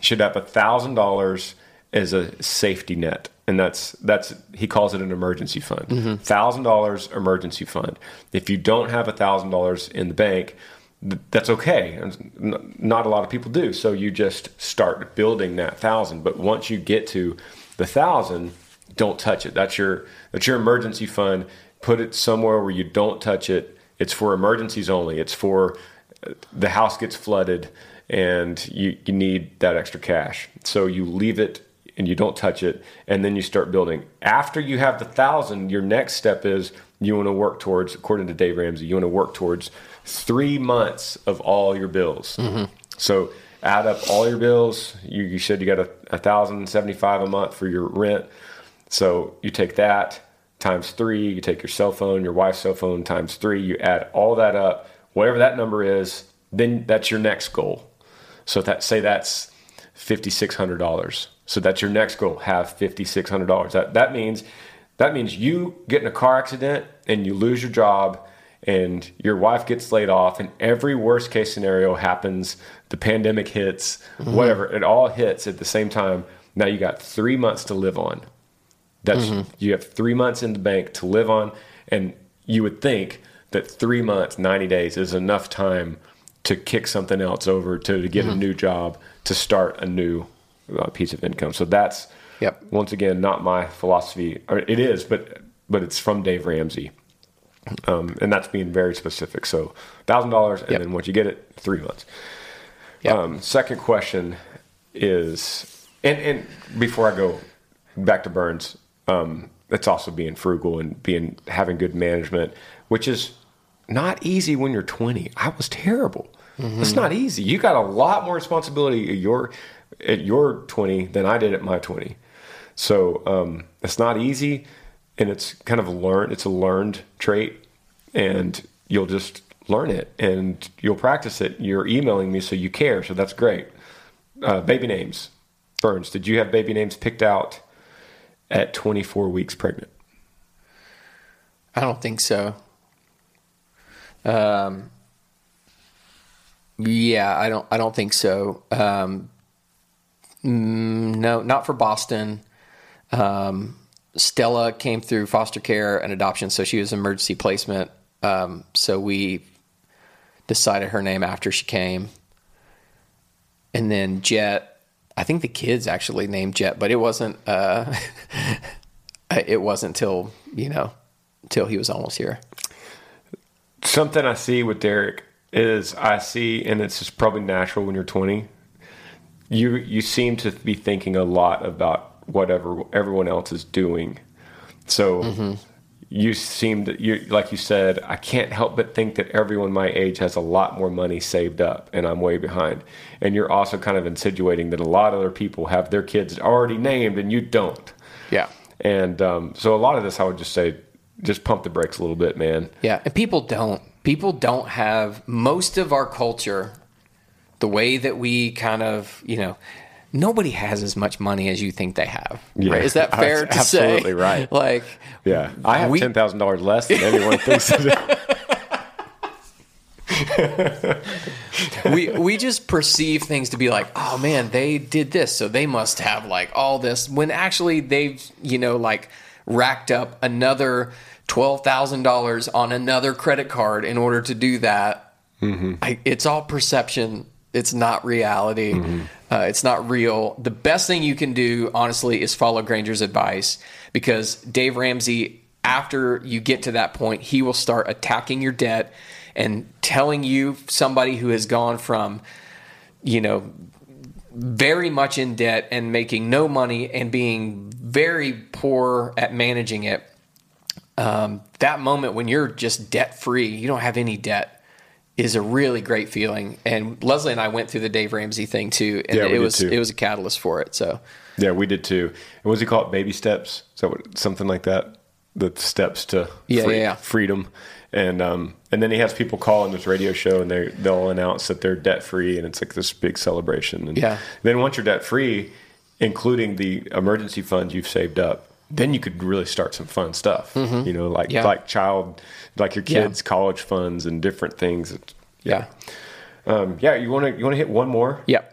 Should have a thousand dollars as a safety net, and that's that's he calls it an emergency fund. 1000 dollars emergency fund. If you don't have a thousand dollars in the bank, th- that's okay. Not a lot of people do. So you just start building that thousand. But once you get to the thousand, don't touch it. That's your that's your emergency fund. Put it somewhere where you don't touch it. It's for emergencies only. It's for uh, the house gets flooded and you, you need that extra cash. So you leave it and you don't touch it, and then you start building. After you have the thousand, your next step is you want to work towards, according to Dave Ramsey, you want to work towards three months of all your bills. So add up all your bills. You, you said you got a, a thousand seventy five a month for your rent. So you take that times three, you take your cell phone, your wife's cell phone times three, you add all that up, whatever that number is, then that's your next goal. So that say that's fifty six hundred dollars. So that's your next goal. Have fifty six hundred dollars. That that means that means you get in a car accident and you lose your job and your wife gets laid off and every worst case scenario happens. The pandemic hits, mm-hmm. whatever. It all hits at the same time. Now you got three months to live on. That's you have three months in the bank to live on, and you would think that three months, ninety days, is enough time to kick something else over, to, to get a new job, to start a new uh, piece of income. So that's Yep. once again not my philosophy. Or it is, but but it's from Dave Ramsey, um, and that's being very specific. So thousand dollars, and Yep. then once you get it, three months. Yep. Um, second question is, and, and before I go back to Burns, um, it's also being frugal and being having good management, which is not easy when you're 20. I was terrible. It's not easy. You got a lot more responsibility at your at your 20 than I did at my 20. So um, it's not easy, and it's kind of learned. It's a learned trait, and you'll just learn it and you'll practice it. You're emailing me, so you care. So that's great. Uh, baby names. Burns, did you have baby names picked out at 24 weeks pregnant? I don't think so. Um, yeah, I don't. I don't think so. Um, mm, no, not for Boston. Um, Stella came through foster care and adoption, so she was emergency placement. Um, so we decided her name after she came, and then Jet. I think the kids actually named Jet, but it wasn't. Uh, it wasn't till you know, till he was almost here. Something I see with Derek is I see, and it's just probably natural when you're 20. You you seem to be thinking a lot about whatever everyone else is doing. So mm-hmm. You seem to you like you said, I can't help but think that everyone my age has a lot more money saved up, and I'm way behind. And you're also kind of insinuating that a lot of other people have their kids already named, and you don't. Yeah. And um, so a lot of this, I would just say, just pump the brakes a little bit, man. Yeah, and people don't people don't have most of our culture the way that we kind of you know nobody has as much money as you think they have yeah, right? is that fair to say absolutely right like yeah i have we, $10000 less than anyone thinks we we just perceive things to be like oh man they did this so they must have like all this when actually they've you know like racked up another $12,000 on another credit card in order to do that. Mm-hmm. I, it's all perception. It's not reality. Mm-hmm. Uh, it's not real. The best thing you can do, honestly, is follow Granger's advice because Dave Ramsey, after you get to that point, he will start attacking your debt and telling you somebody who has gone from, you know, very much in debt and making no money and being very poor at managing it um, that moment when you're just debt free, you don't have any debt, is a really great feeling. And Leslie and I went through the Dave Ramsey thing too, and yeah, it was too. it was a catalyst for it. So yeah, we did too. And what does he call it? Baby steps? Is that what, something like that? The steps to yeah, free, yeah. freedom. And um, and then he has people call on this radio show, and they they'll announce that they're debt free, and it's like this big celebration. And yeah. Then once you're debt free, including the emergency funds you've saved up, then you could really start some fun stuff. Mm-hmm. You know, like yeah. like child, like your kids' yeah. college funds and different things. Yeah, yeah. Um, yeah you want to you want to hit one more? Yep.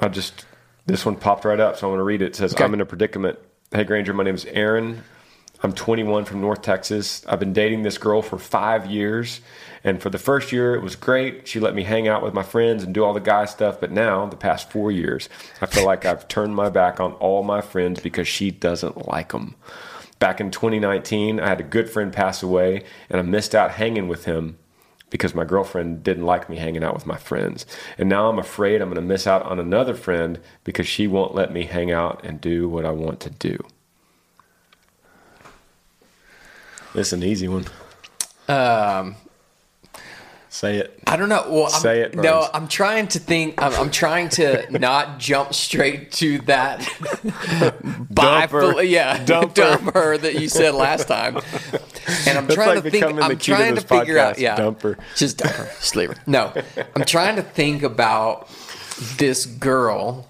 I just this one popped right up, so I want to read it. It says, okay. "I'm in a predicament." Hey Granger, my name is Aaron. I'm 21 from North Texas. I've been dating this girl for five years. And for the first year, it was great. She let me hang out with my friends and do all the guy stuff. But now, the past four years, I feel like I've turned my back on all my friends because she doesn't like them. Back in 2019, I had a good friend pass away, and I missed out hanging with him because my girlfriend didn't like me hanging out with my friends. And now I'm afraid I'm going to miss out on another friend because she won't let me hang out and do what I want to do. This is an easy one. Um, Say it. I don't know. Well, say I'm, it. Burns. No, I'm trying to think. I'm, I'm trying to not jump straight to that dumper. yeah, dumper. dumper that you said last time. And I'm That's trying like to think. I'm trying to figure podcast. out. Yeah, dumper. Just dumper. Sleeper. No, I'm trying to think about this girl.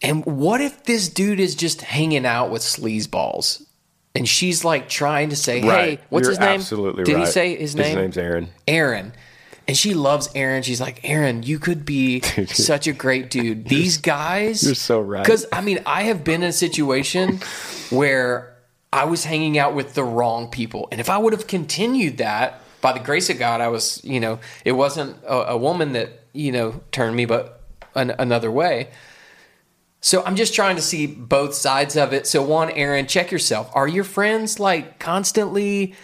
And what if this dude is just hanging out with sleazeballs? And she's like trying to say, "Hey, right. what's You're his name?" Absolutely Did right. he say his name? His name's Aaron. Aaron. And she loves Aaron. She's like, Aaron, you could be such a great dude. These guys. You're so right. Because, I mean, I have been in a situation where I was hanging out with the wrong people. And if I would have continued that, by the grace of God, I was, you know, it wasn't a, a woman that, you know, turned me, but an, another way. So I'm just trying to see both sides of it. So one, Aaron, check yourself. Are your friends like constantly,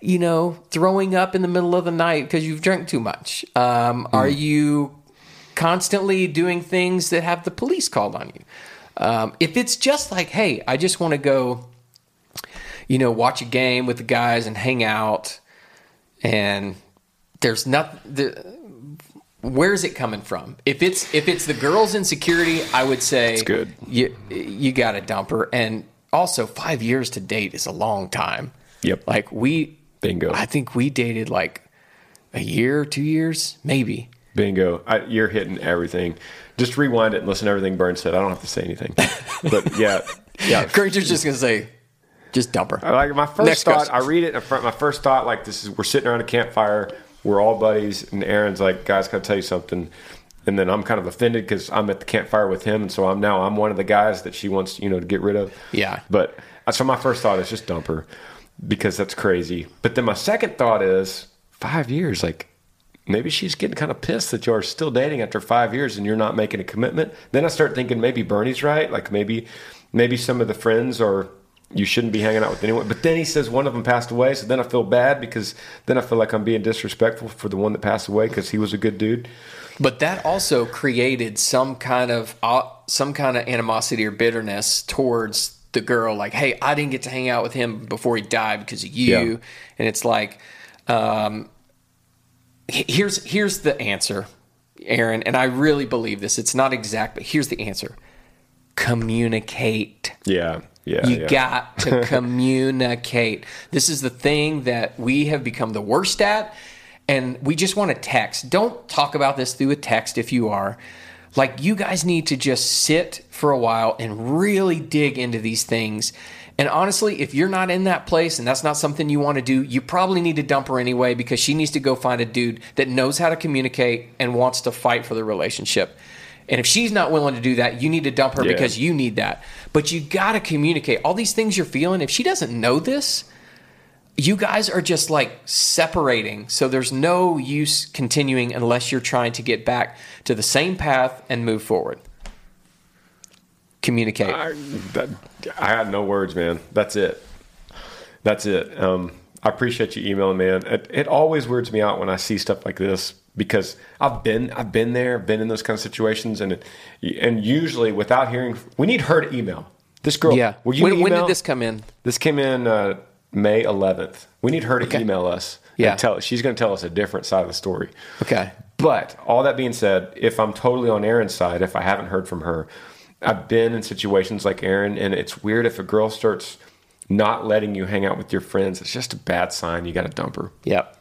you know, throwing up in the middle of the night because you've drank too much? Um, mm. Are you constantly doing things that have the police called on you? Um, if it's just like, hey, I just want to go, you know, watch a game with the guys and hang out, and there's nothing where's it coming from? If it's if it's the girl's insecurity, I would say it's good. You you got to dump her. And also, five years to date is a long time. Yep. Like we Bingo. I think we dated like a year, two years, maybe. Bingo. I, you're hitting everything. Just rewind it and listen to everything Burn said. I don't have to say anything. But yeah, yeah. Granger's just gonna say, just dump her. Like my first Next thought, question. I read it. In front, my first thought, like this is, we're sitting around a campfire. We're all buddies, and Aaron's like, "Guys, gotta tell you something." And then I'm kind of offended because I'm at the campfire with him, and so I'm now I'm one of the guys that she wants, you know, to get rid of. Yeah. But uh, so my first thought is just dump her because that's crazy. But then my second thought is five years, like maybe she's getting kind of pissed that you're still dating after five years and you're not making a commitment. Then I start thinking maybe Bernie's right. Like maybe maybe some of the friends are you shouldn't be hanging out with anyone. But then he says one of them passed away, so then I feel bad because then I feel like I'm being disrespectful for the one that passed away because he was a good dude. But that also created some kind of uh, some kind of animosity or bitterness towards the girl. Like, hey, I didn't get to hang out with him before he died because of you. Yeah. And it's like, um, here's here's the answer, Aaron. And I really believe this. It's not exact, but here's the answer: communicate. Yeah, yeah, You yeah. got to communicate. This is the thing that we have become the worst at. And we just want to text. Don't talk about this through a text if you are. Like, you guys need to just sit for a while and really dig into these things. And honestly, if you're not in that place and that's not something you want to do, you probably need to dump her anyway because she needs to go find a dude that knows how to communicate and wants to fight for the relationship. And if she's not willing to do that, you need to dump her Yeah. because you need that. But you got to communicate all these things you're feeling. If she doesn't know this, you guys are just like separating. So there's no use continuing unless you're trying to get back to the same path and move forward. Communicate. I, that, I had no words, man. That's it. That's it. Um, I appreciate you emailing, man. It, it always weirds me out when I see stuff like this because I've been I've been there, been in those kind of situations, and and usually without hearing, we need her to email this girl. yeah. will you When, when did this come in? This came in uh, May 11th. We need her to Okay. email us. Yeah. tell she's going to tell us a different side of the story. Okay. But all that being said, if I'm totally on Aaron's side, if I haven't heard from her, I've been in situations like Aaron, and it's weird if a girl starts not letting you hang out with your friends. It's just a bad sign. You got to dump her. Yep.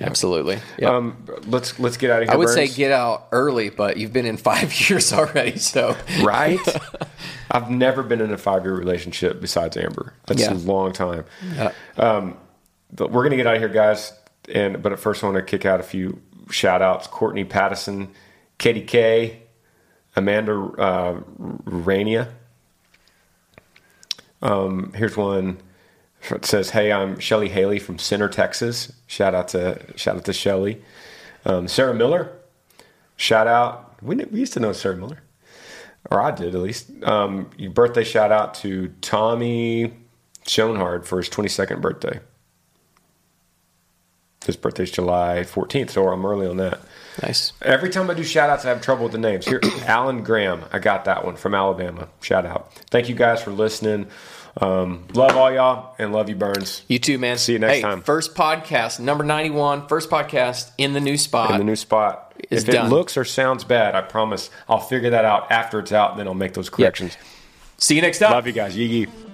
Absolutely. Yep. Um, let's let's get out of here. I would say get out early, but you've been in five years already. So right. I've never been in a five year relationship besides Amber. That's Yeah. a long time. Yeah. But we're gonna get out of here, guys. And but at first, I want to kick out a few shout outs: Courtney Pattison, Katie K, Amanda uh, Rania. Um, here's one. It says, "Hey, I'm Shelly Haley from Center, Texas. Shout out to shout out to Shelly. Um, Sarah Miller. Shout out. We, we used to know Sarah Miller, or I did at least. Um, birthday shout out to Tommy Schoenhard for his 22nd birthday. His birthday's July 14th, so I'm early on that. nice. Every time I do shout outs, I have trouble with the names. Here, Alan Graham. I got that one from Alabama. Shout out. Thank you guys for listening. Um, love all y'all and love you, Burns. You too, man. See you next Hey, time. First podcast, number 91, first podcast in the new spot. In the new spot. It's if done. it looks or sounds bad, I promise I'll figure that out after it's out, and then I'll make those corrections. See you next time. Love you guys. Yee yee.